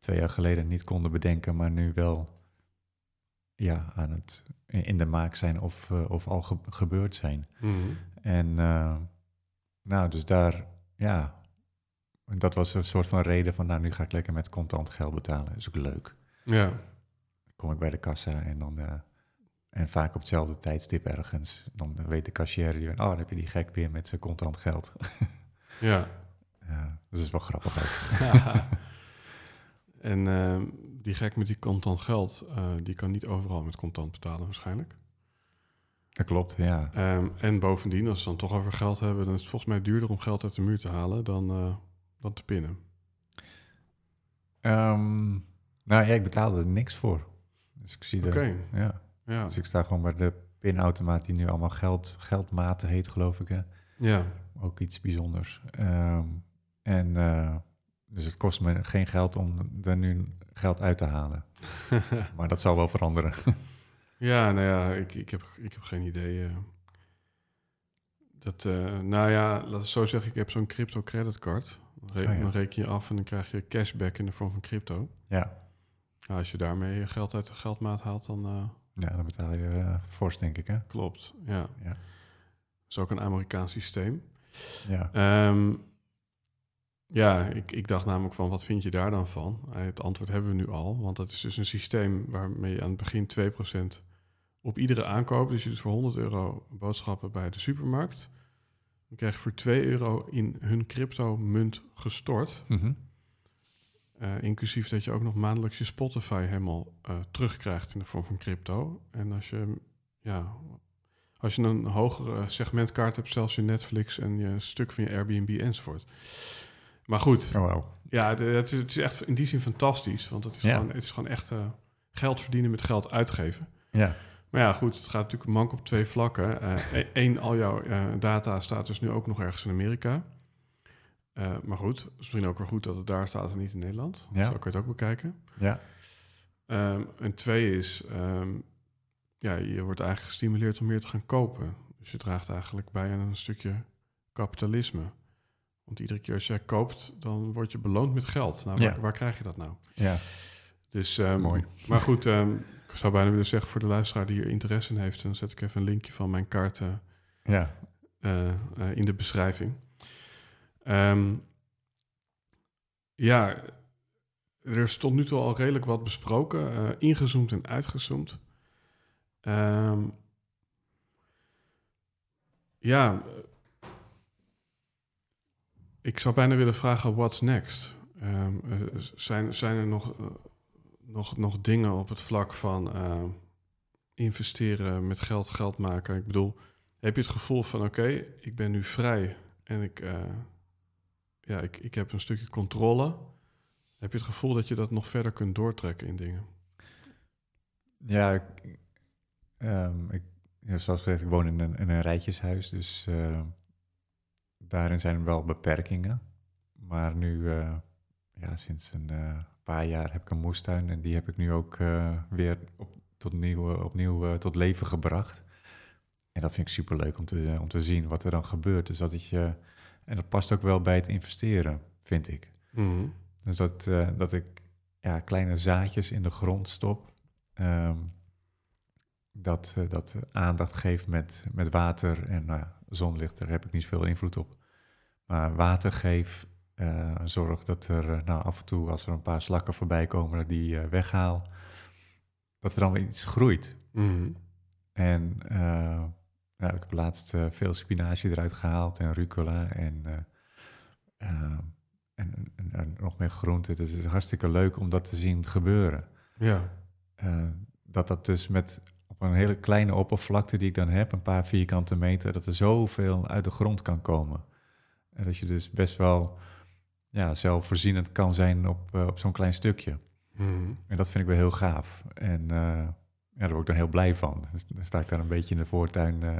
twee jaar geleden niet konden bedenken, maar nu wel ja, aan het, in de maak zijn of, eh, of al ge- gebeurd zijn. Mhm. En eh, nou, dus daar, ja, dat was een soort van reden van, nou, nu ga ik lekker met contant geld betalen. Dat is ook leuk. ja. Dan kom ik bij de kassa en dan, eh, en vaak op hetzelfde tijdstip ergens. Dan weet de cashier, die, oh, dan heb je die gek weer met zijn contant geld. ja. Ja, dat is wel grappig ook. en ehm, die gek met die contant geld, eh, die kan niet overal met contant betalen waarschijnlijk. Dat klopt, ja. Ehm, en bovendien, als ze dan toch over geld hebben, dan is het volgens mij duurder om geld uit de muur te halen dan, eh, dan te pinnen. Ehm, nou ja, ik betaalde er niks voor. Dus ik zie de, Oké, ja. ja. Dus ik sta gewoon bij de pinautomaat die nu allemaal geld, geldmaten heet, geloof ik. Hè? ja. Ook iets bijzonders. En eh, dus het kost me geen geld om er nu geld uit te halen. Maar dat zal wel veranderen. ja, nou ja, ik, ik, heb, ik heb geen idee. eh. dat, eh, nou ja, het zo zeggen, ik heb zo'n crypto creditcard. Dan, Oh ja. dan reken je af en dan krijg je cashback in de vorm van crypto. ja. Nou, als je daarmee je geld uit de geldmaat haalt, dan eh, ja, dan betaal je fors, denk ik. Hè? klopt. Ja. Ja. Dat is ook een Amerikaans systeem. Ja. Ehm, ja, ik, ik dacht namelijk van, wat vind je daar dan van? Eh, Het antwoord hebben we nu al, want dat is dus een systeem waarmee je aan het begin 2% op iedere aankoop, dus je doet voor 100 euro boodschappen bij de supermarkt, dan krijg je voor 2 euro in hun crypto-munt gestort. Mhm. Eh, inclusief dat je ook nog maandelijks je Spotify helemaal eh, terugkrijgt in de vorm van crypto. En als je, ja, als je een hogere segmentkaart hebt, zelfs je Netflix en je stuk van je Airbnb enzovoort. Maar goed, Oh, wow. ja, het, het is, het is echt in die zin fantastisch. Want het is, Ja. gewoon, het is gewoon echt eh, geld verdienen met geld uitgeven. Ja. Maar ja, goed, het gaat natuurlijk mank op twee vlakken. Eén, al jouw eh, data staat dus nu ook nog ergens in Amerika. Eh, maar goed, het is misschien ook wel goed dat het daar staat en niet in Nederland. Ja. Zo kun je het ook bekijken. Ja. Ehm, en twee is, ehm, ja, je wordt eigenlijk gestimuleerd om meer te gaan kopen. Dus je draagt eigenlijk bij aan een stukje kapitalisme. Want iedere keer als jij koopt, dan word je beloond met geld. Nou, waar, Ja. waar krijg je dat nou? Ja. Dus, ehm, Mooi. Maar goed, ehm, ik zou bijna willen zeggen voor de luisteraar die hier interesse in heeft, dan zet ik even een linkje van mijn kaart eh, Ja. eh, eh, in de beschrijving. Ehm, ja, er is tot nu toe al redelijk wat besproken, ingezoomd en uitgezoomd. Ja, ik zou bijna willen vragen, what's next? Ehm, eh, zijn, zijn er nog, eh, nog, nog dingen op het vlak van eh, investeren met geld, geld maken? Ik bedoel, heb je het gevoel van oké, ik ben nu vrij en ik, eh, ja, ik, ik heb een stukje controle. Heb je het gevoel dat je dat nog verder kunt doortrekken in dingen? Ja, ik, ehm, zoals gezegd, ik woon in een, in een rijtjeshuis, dus daarin zijn er wel beperkingen. Maar nu, eh, ja, sinds een eh, paar jaar heb ik een moestuin en die heb ik nu ook eh, weer op, tot nieuw, opnieuw tot leven gebracht. En dat vind ik superleuk om te, om te zien wat er dan gebeurt. Dus dat je, en dat past ook wel bij het investeren, vind ik. Mhm. Dus dat, dat ik ja, kleine zaadjes in de grond stop. ehm, dat, eh, dat aandacht geeft met, met water en nou zonlicht, daar heb ik niet veel invloed op. Maar water geef, eh, zorg dat er eh, nou, af en toe, als er een paar slakken voorbij komen, dat die weghaal. Dat er dan weer iets groeit. Mhm. En nou, ik heb laatst veel spinazie eruit gehaald en rucola en, en, en, en nog meer groenten. Dus het is hartstikke leuk om dat te zien gebeuren. Ja, dat dat dus met op een hele kleine oppervlakte die ik dan heb, een paar vierkante meter, dat er zoveel uit de grond kan komen. En dat je dus best wel ja, zelfvoorzienend kan zijn op, op zo'n klein stukje. Mhm. En dat vind ik wel heel gaaf. En ja, daar word ik dan heel blij van. Dus dan sta ik daar een beetje in de voortuin uh,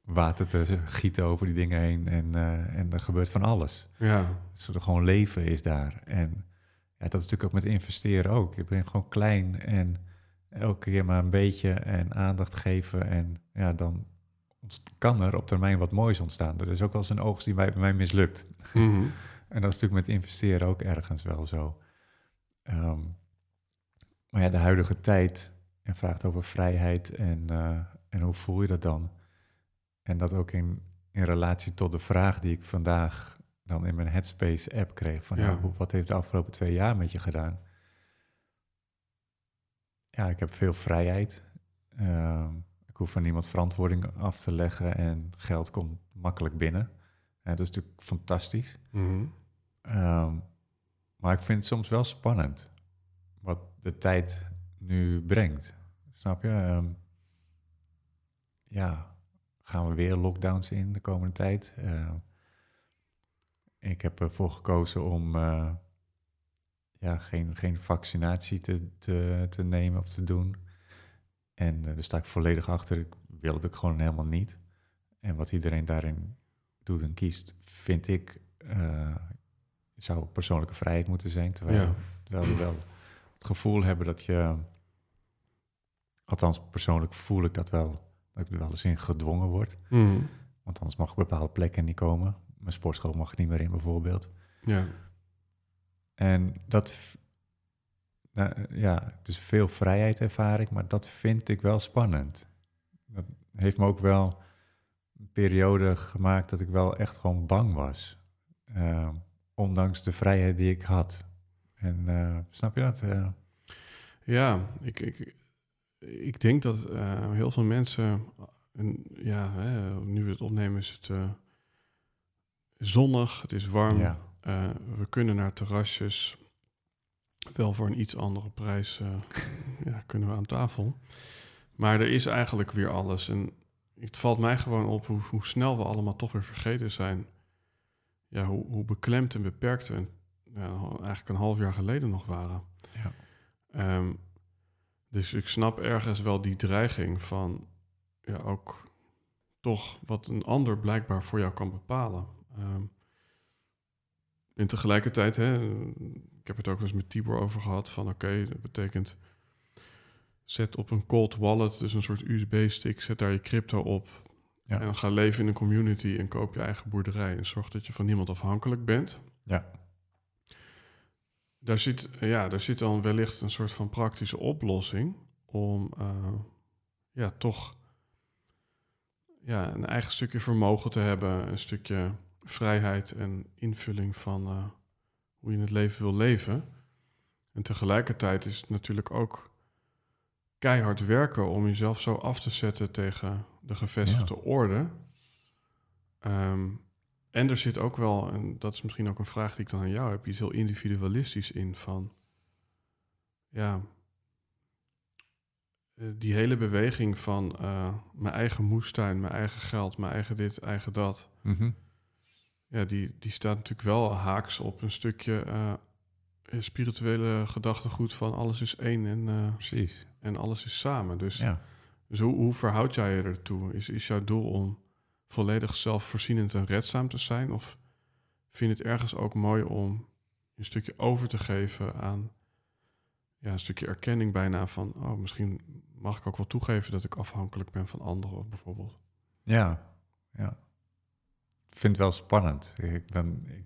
water te gieten over die dingen heen. En, en er gebeurt van alles. Ja. Dus er gewoon leven is daar. En ja, dat is natuurlijk ook met investeren ook. Je bent gewoon klein en elke keer maar een beetje en aandacht geven. En ja, dan kan er op termijn wat moois ontstaan. Er is ook wel eens een oogst die bij, mij mislukt. Mm en dat is natuurlijk met investeren ook ergens wel zo. Um, maar ja, de huidige tijd en vraagt over vrijheid en, uh, en hoe voel je dat dan? En dat ook in, in relatie tot de vraag die ik vandaag dan in mijn Headspace app kreeg. Van Ja. wat heeft de afgelopen twee jaar met je gedaan? Ja, ik heb veel vrijheid. Uh, ik hoef van niemand verantwoording af te leggen en geld komt makkelijk binnen. Dat is natuurlijk fantastisch. Mm Um, maar ik vind het soms wel spannend wat de tijd nu brengt. Snap je? Um, ja, gaan we weer lockdowns in de komende tijd? Uh, ik heb ervoor gekozen om uh, ja, geen, geen vaccinatie te, te, te nemen of te doen. En uh, daar sta ik volledig achter. Ik wil het ook gewoon helemaal niet. En wat iedereen daarin doet en kiest, vind ik, zou persoonlijke vrijheid moeten zijn. Terwijl, Ja. terwijl we wel het gevoel hebben dat je, althans persoonlijk voel ik dat wel, dat ik er wel eens in gedwongen word. Mhm. Want anders mag ik bepaalde plekken niet komen. Mijn sportschool mag ik niet meer in bijvoorbeeld. Ja. En dat, nou, ja, dus veel vrijheid ervaar ik, maar dat vind ik wel spannend. Dat heeft me ook wel een periode gemaakt dat ik wel echt gewoon bang was. Eh, ondanks de vrijheid die ik had. En eh, snap je dat? Eh, Ja, ik, ik, ik denk dat eh, heel veel mensen, en ja, hè, nu we het opnemen is het zonnig, het is warm, ja. Eh, we kunnen naar terrasjes, wel voor een iets andere prijs eh, ja, kunnen we aan tafel. Maar er is eigenlijk weer alles en het valt mij gewoon op hoe, hoe snel we allemaal toch weer vergeten zijn. Ja, hoe, hoe beklemd en beperkt we ja, eigenlijk een half jaar geleden nog waren. Ja. Ehm, dus ik snap ergens wel die dreiging van ja, ook toch wat een ander blijkbaar voor jou kan bepalen. Ehm, en tegelijkertijd, hè, ik heb het ook eens met Tibor over gehad, van oké, dat betekent zet op een cold wallet, dus een soort USB-stick, zet daar je crypto op. Ja. En ga leven in een community en koop je eigen boerderij en zorg dat je van niemand afhankelijk bent. Ja. Daar zit, ja, daar zit dan wellicht een soort van praktische oplossing om uh, ja, toch ja, een eigen stukje vermogen te hebben, een stukje vrijheid en invulling van uh, hoe je het leven wil leven. En tegelijkertijd is het natuurlijk ook keihard werken om jezelf zo af te zetten tegen de gevestigde ja. orde. Um, en er zit ook wel, en dat is misschien ook een vraag die ik dan aan jou heb, iets heel individualistisch in van, ja, uh, die hele beweging van uh, mijn eigen moestuin, mijn eigen geld, mijn eigen dit, eigen dat. Mm -hmm. Ja, die, die staat natuurlijk wel haaks op een stukje uh, spirituele gedachtegoed van alles is één en, Precies. en alles is samen. Dus, ja. dus hoe, hoe verhoud jij je ertoe? Is, is jouw doel om volledig zelfvoorzienend en redzaam te zijn? Of vind je het ergens ook mooi om een stukje over te geven aan ja, een stukje erkenning bijna van, oh, misschien mag ik ook wel toegeven dat ik afhankelijk ben van anderen bijvoorbeeld? Ja, ja. Ik vind het wel spannend. Ik ben, ik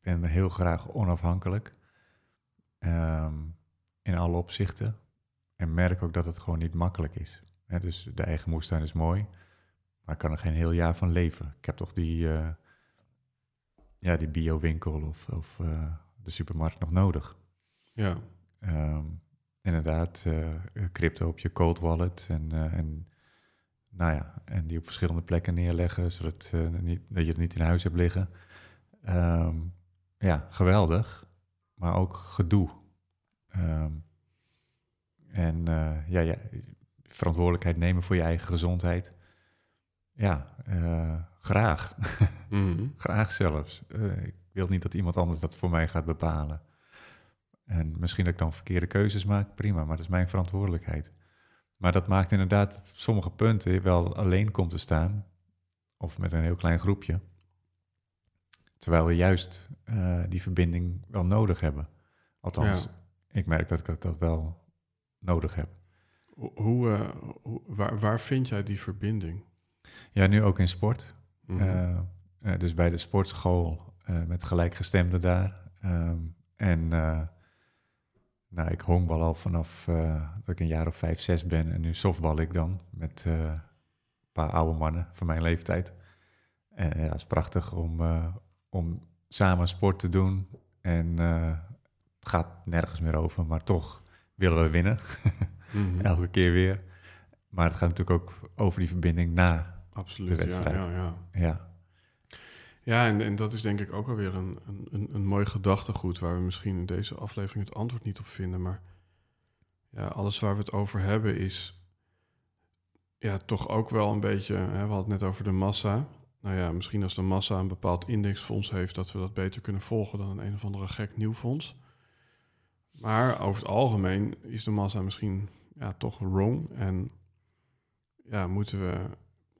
ben heel graag onafhankelijk um, in alle opzichten. En merk ook dat het gewoon niet makkelijk is. He, dus de eigen moestuin is mooi. Maar ik kan er geen heel jaar van leven. Ik heb toch die, uh, ja, die bio-winkel of, of uh, de supermarkt nog nodig. Ja. Um, inderdaad, uh, crypto op je cold wallet en, en, nou ja, en die op verschillende plekken neerleggen, zodat niet, dat je het niet in huis hebt liggen. Um, ja, geweldig, maar ook gedoe. Um, en ja, ja, verantwoordelijkheid nemen voor je eigen gezondheid. Ja, eh, graag. Mhm. graag zelfs. Eh, ik wil niet dat iemand anders dat voor mij gaat bepalen. En misschien dat ik dan verkeerde keuzes maak, prima, maar dat is mijn verantwoordelijkheid. Maar dat maakt inderdaad dat op sommige punten wel alleen komt te staan, of met een heel klein groepje. Terwijl we juist eh, die verbinding wel nodig hebben. Althans, Ja. ik merk dat ik dat wel nodig heb. Hoe, eh, hoe- waar, waar vind jij die verbinding? Ja, nu ook in sport. Mhm. Eh, dus bij de sportschool met gelijkgestemden daar. Ehm, en eh, nou, ik honkbal al vanaf eh, dat ik een jaar of vijf, zes ben. En nu softbal ik dan met eh, een paar oude mannen van mijn leeftijd. En ja, het is prachtig om, eh, om samen sport te doen. En het gaat nergens meer over, maar toch willen we winnen. Mhm. Elke keer weer. Maar het gaat natuurlijk ook over die verbinding na. Absoluut, de wedstrijd. ja, ja. Ja, Ja, en, en dat is denk ik ook alweer een, een, een mooi gedachtegoed waar we misschien in deze aflevering het antwoord niet op vinden. Maar ja, alles waar we het over hebben is ja, toch ook wel een beetje, hè, we hadden het net over de massa. Nou ja, misschien als de massa een bepaald indexfonds heeft, dat we dat beter kunnen volgen dan een een of andere gek nieuw fonds. Maar over het algemeen is de massa misschien ja, toch wrong. En ja, moeten we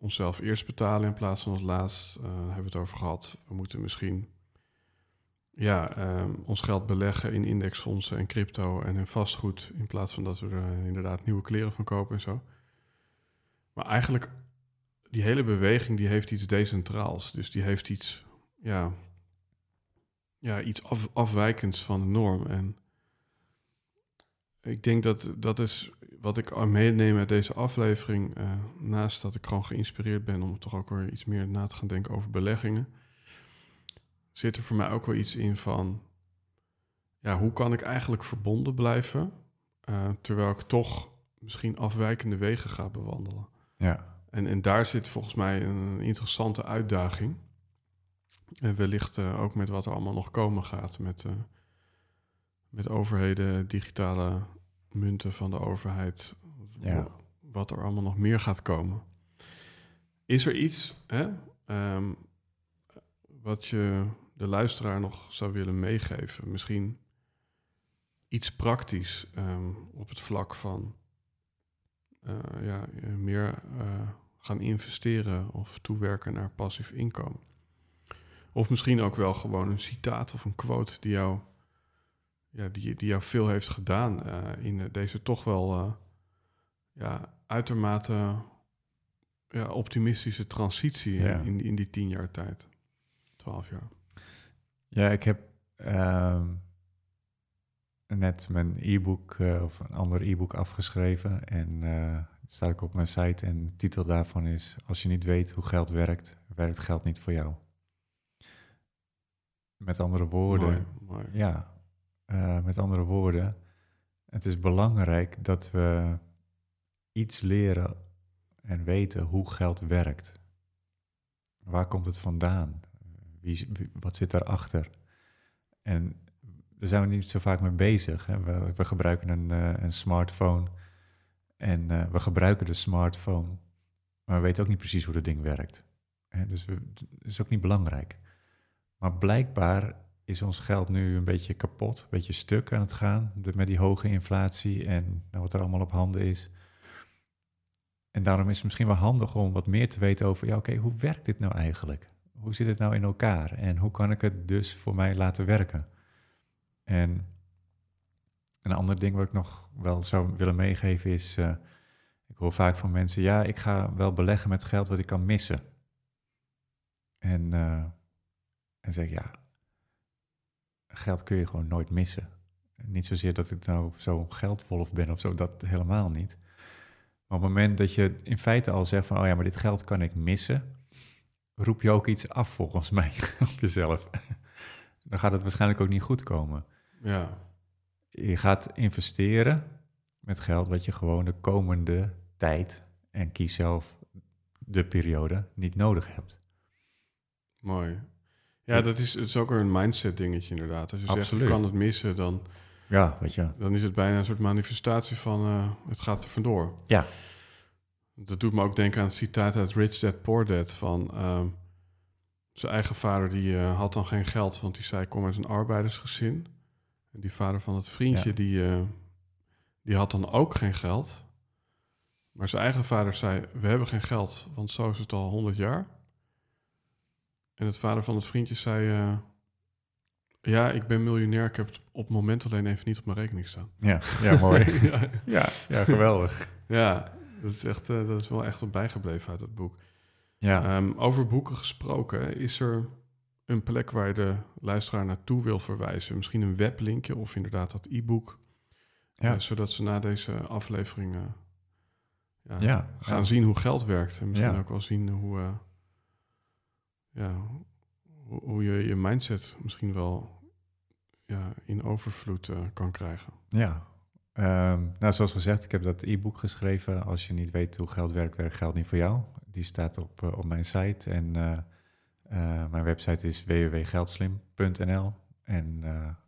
onszelf eerst betalen in plaats van als laatst. eh, hebben we het over gehad. We moeten misschien ja, ehm, ons geld beleggen in indexfondsen en crypto en in vastgoed. In plaats van dat we er eh, inderdaad nieuwe kleren van kopen en zo. Maar eigenlijk, die hele beweging die heeft iets decentraals. Dus die heeft iets, ja, ja, iets af, afwijkends van de norm. En ik denk dat dat is wat ik meeneem uit deze aflevering. eh, naast dat ik gewoon geïnspireerd ben om toch ook weer iets meer na te gaan denken over beleggingen. Zit er voor mij ook wel iets in van. Ja, hoe kan ik eigenlijk verbonden blijven. eh, terwijl ik toch misschien afwijkende wegen ga bewandelen. ja, En, en daar zit volgens mij een interessante uitdaging. En wellicht eh, ook met wat er allemaal nog komen gaat. Met, met overheden, digitale munten van de overheid. Ja. Wat er allemaal nog meer gaat komen. Is er iets hè, ehm, wat je de luisteraar nog zou willen meegeven? Misschien iets praktisch ehm, op het vlak van eh, ja, meer eh, gaan investeren of toewerken naar passief inkomen. Of misschien ook wel gewoon een citaat of een quote die jou, ja, die, die jou veel heeft gedaan eh, in eh, deze toch wel eh, ja, uitermate ja, optimistische transitie in- Ja. in, in die tien jaar tijd. Twaalf jaar. Ja, ik heb ehm, net mijn e-book of een ander e-book afgeschreven. En staat ik op mijn site en de titel daarvan is... Als je niet weet hoe geld werkt, werkt geld niet voor jou. Met andere woorden, Mooi, mooi. ja, eh, met andere woorden, het is belangrijk dat we iets leren en weten hoe geld werkt. Waar komt het vandaan? Wie, wat zit daarachter? En daar zijn we niet zo vaak mee bezig. Hè? We, we gebruiken een, eh, een smartphone en eh, we gebruiken de smartphone, maar we weten ook niet precies hoe dat ding werkt. Hè? Dus het is ook niet belangrijk. Maar blijkbaar is ons geld nu een beetje kapot, een beetje stuk aan het gaan met die hoge inflatie en nou, wat er allemaal op handen is. En daarom is het misschien wel handig om wat meer te weten over, ja oké, hoe werkt dit nou eigenlijk? Hoe zit het nou in elkaar? En hoe kan ik het dus voor mij laten werken? En een ander ding wat ik nog wel zou willen meegeven is, eh, ik hoor vaak van mensen, ja, ik ga wel beleggen met geld wat ik kan missen. En, eh, en zeg ja, geld kun je gewoon nooit missen. Niet zozeer dat ik nou zo geldwolf ben of zo, dat helemaal niet. Maar op het moment dat je in feite al zegt van, oh ja, maar dit geld kan ik missen, roep je ook iets af volgens mij op jezelf. Dan gaat het waarschijnlijk ook niet goed komen. Ja, Je gaat investeren met geld wat je gewoon de komende tijd, en kies zelf de periode, niet nodig hebt. mooi. Ja, dat is, het is ook een mindset dingetje inderdaad. Als je zegt, ik kan het missen, dan, Ja, weet je. dan is het bijna een soort manifestatie van eh, het gaat er vandoor. Ja. Dat doet me ook denken aan het citaat uit Rich Dad Poor Dad van ehm, zijn eigen vader die eh, had dan geen geld, want die zei kom uit een arbeidersgezin. En die vader van het vriendje Ja. die, eh, die had dan ook geen geld. Maar zijn eigen vader zei we hebben geen geld, want zo is het al honderd jaar. En het vader van het vriendje zei eh, ja ik ben miljonair, ik heb het op het moment alleen even niet op mijn rekening staan. Ja, ja mooi. ja. ja, ja, geweldig. Ja, dat is, echt, eh, dat is wel echt wat bijgebleven uit het boek. Ja, Ehm, over boeken gesproken, is er een plek waar je de luisteraar naartoe wil verwijzen? Misschien een weblinkje of inderdaad dat e-book. Ja. eh, zodat ze na deze aflevering ja, gaan zien hoe geld werkt. En misschien ook wel zien hoe, ja, hoe, je je mindset misschien wel ja, in overvloed eh, kan krijgen. Ja, Ehm, nou zoals gezegd, ik heb dat e-book geschreven. Als je niet weet hoe geld werkt, werkt geld niet voor jou. Die staat op, eh, op mijn site en eh, mijn website is www.geldslim.nl. En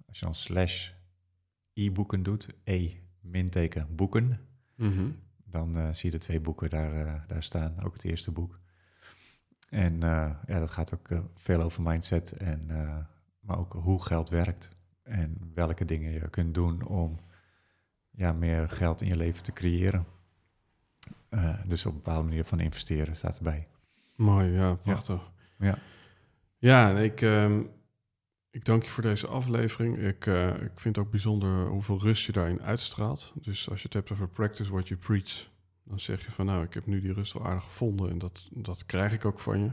als je dan slash e-boeken doet, e minteken boeken, dan eh, zie je de twee boeken daar, daar staan, ook het eerste boek. En eh, ja, dat gaat ook eh, veel over mindset, en, eh, maar ook hoe geld werkt. En welke dingen je kunt doen om ja, meer geld in je leven te creëren. Dus op een bepaalde manier van investeren staat erbij. Mooi, ja, prachtig. Ja. Ja, en ik, ehm, ik dank je voor deze aflevering. Ik, ik vind ook bijzonder hoeveel rust je daarin uitstraalt. Dus als je het hebt over practice what you preach, dan zeg je van nou, ik heb nu die rust wel aardig gevonden en dat, dat krijg ik ook van je.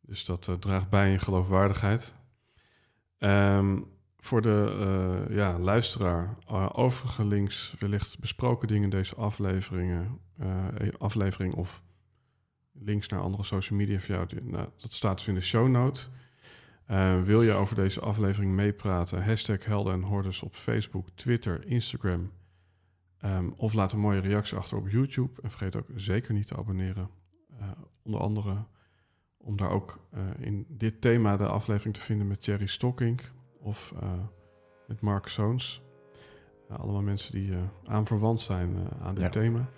Dus dat eh, draagt bij in geloofwaardigheid. Ehm, voor de eh, ja, luisteraar, eh, overige links, wellicht besproken dingen in deze afleveringen, aflevering of links naar andere social media van jou. Nou, dat staat dus in de show note. Eh, wil je over deze aflevering meepraten? Hashtag Helden en Hordes op Facebook, Twitter, Instagram. Ehm, of laat een mooie reactie achter op YouTube. En vergeet ook zeker niet te abonneren. Eh, onder andere om daar ook eh, in dit thema de aflevering te vinden met Thierry Stocking of eh, met Mark Zoons. Eh, allemaal mensen die eh aan verwant zijn aan dit Ja. thema.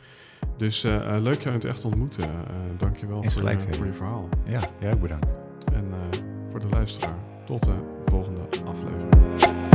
Dus leuk jou in het echt te ontmoeten. Eh Dank je wel voor, voor je verhaal. Ja, jij ook bedankt. En voor de luisteraar, tot de volgende aflevering.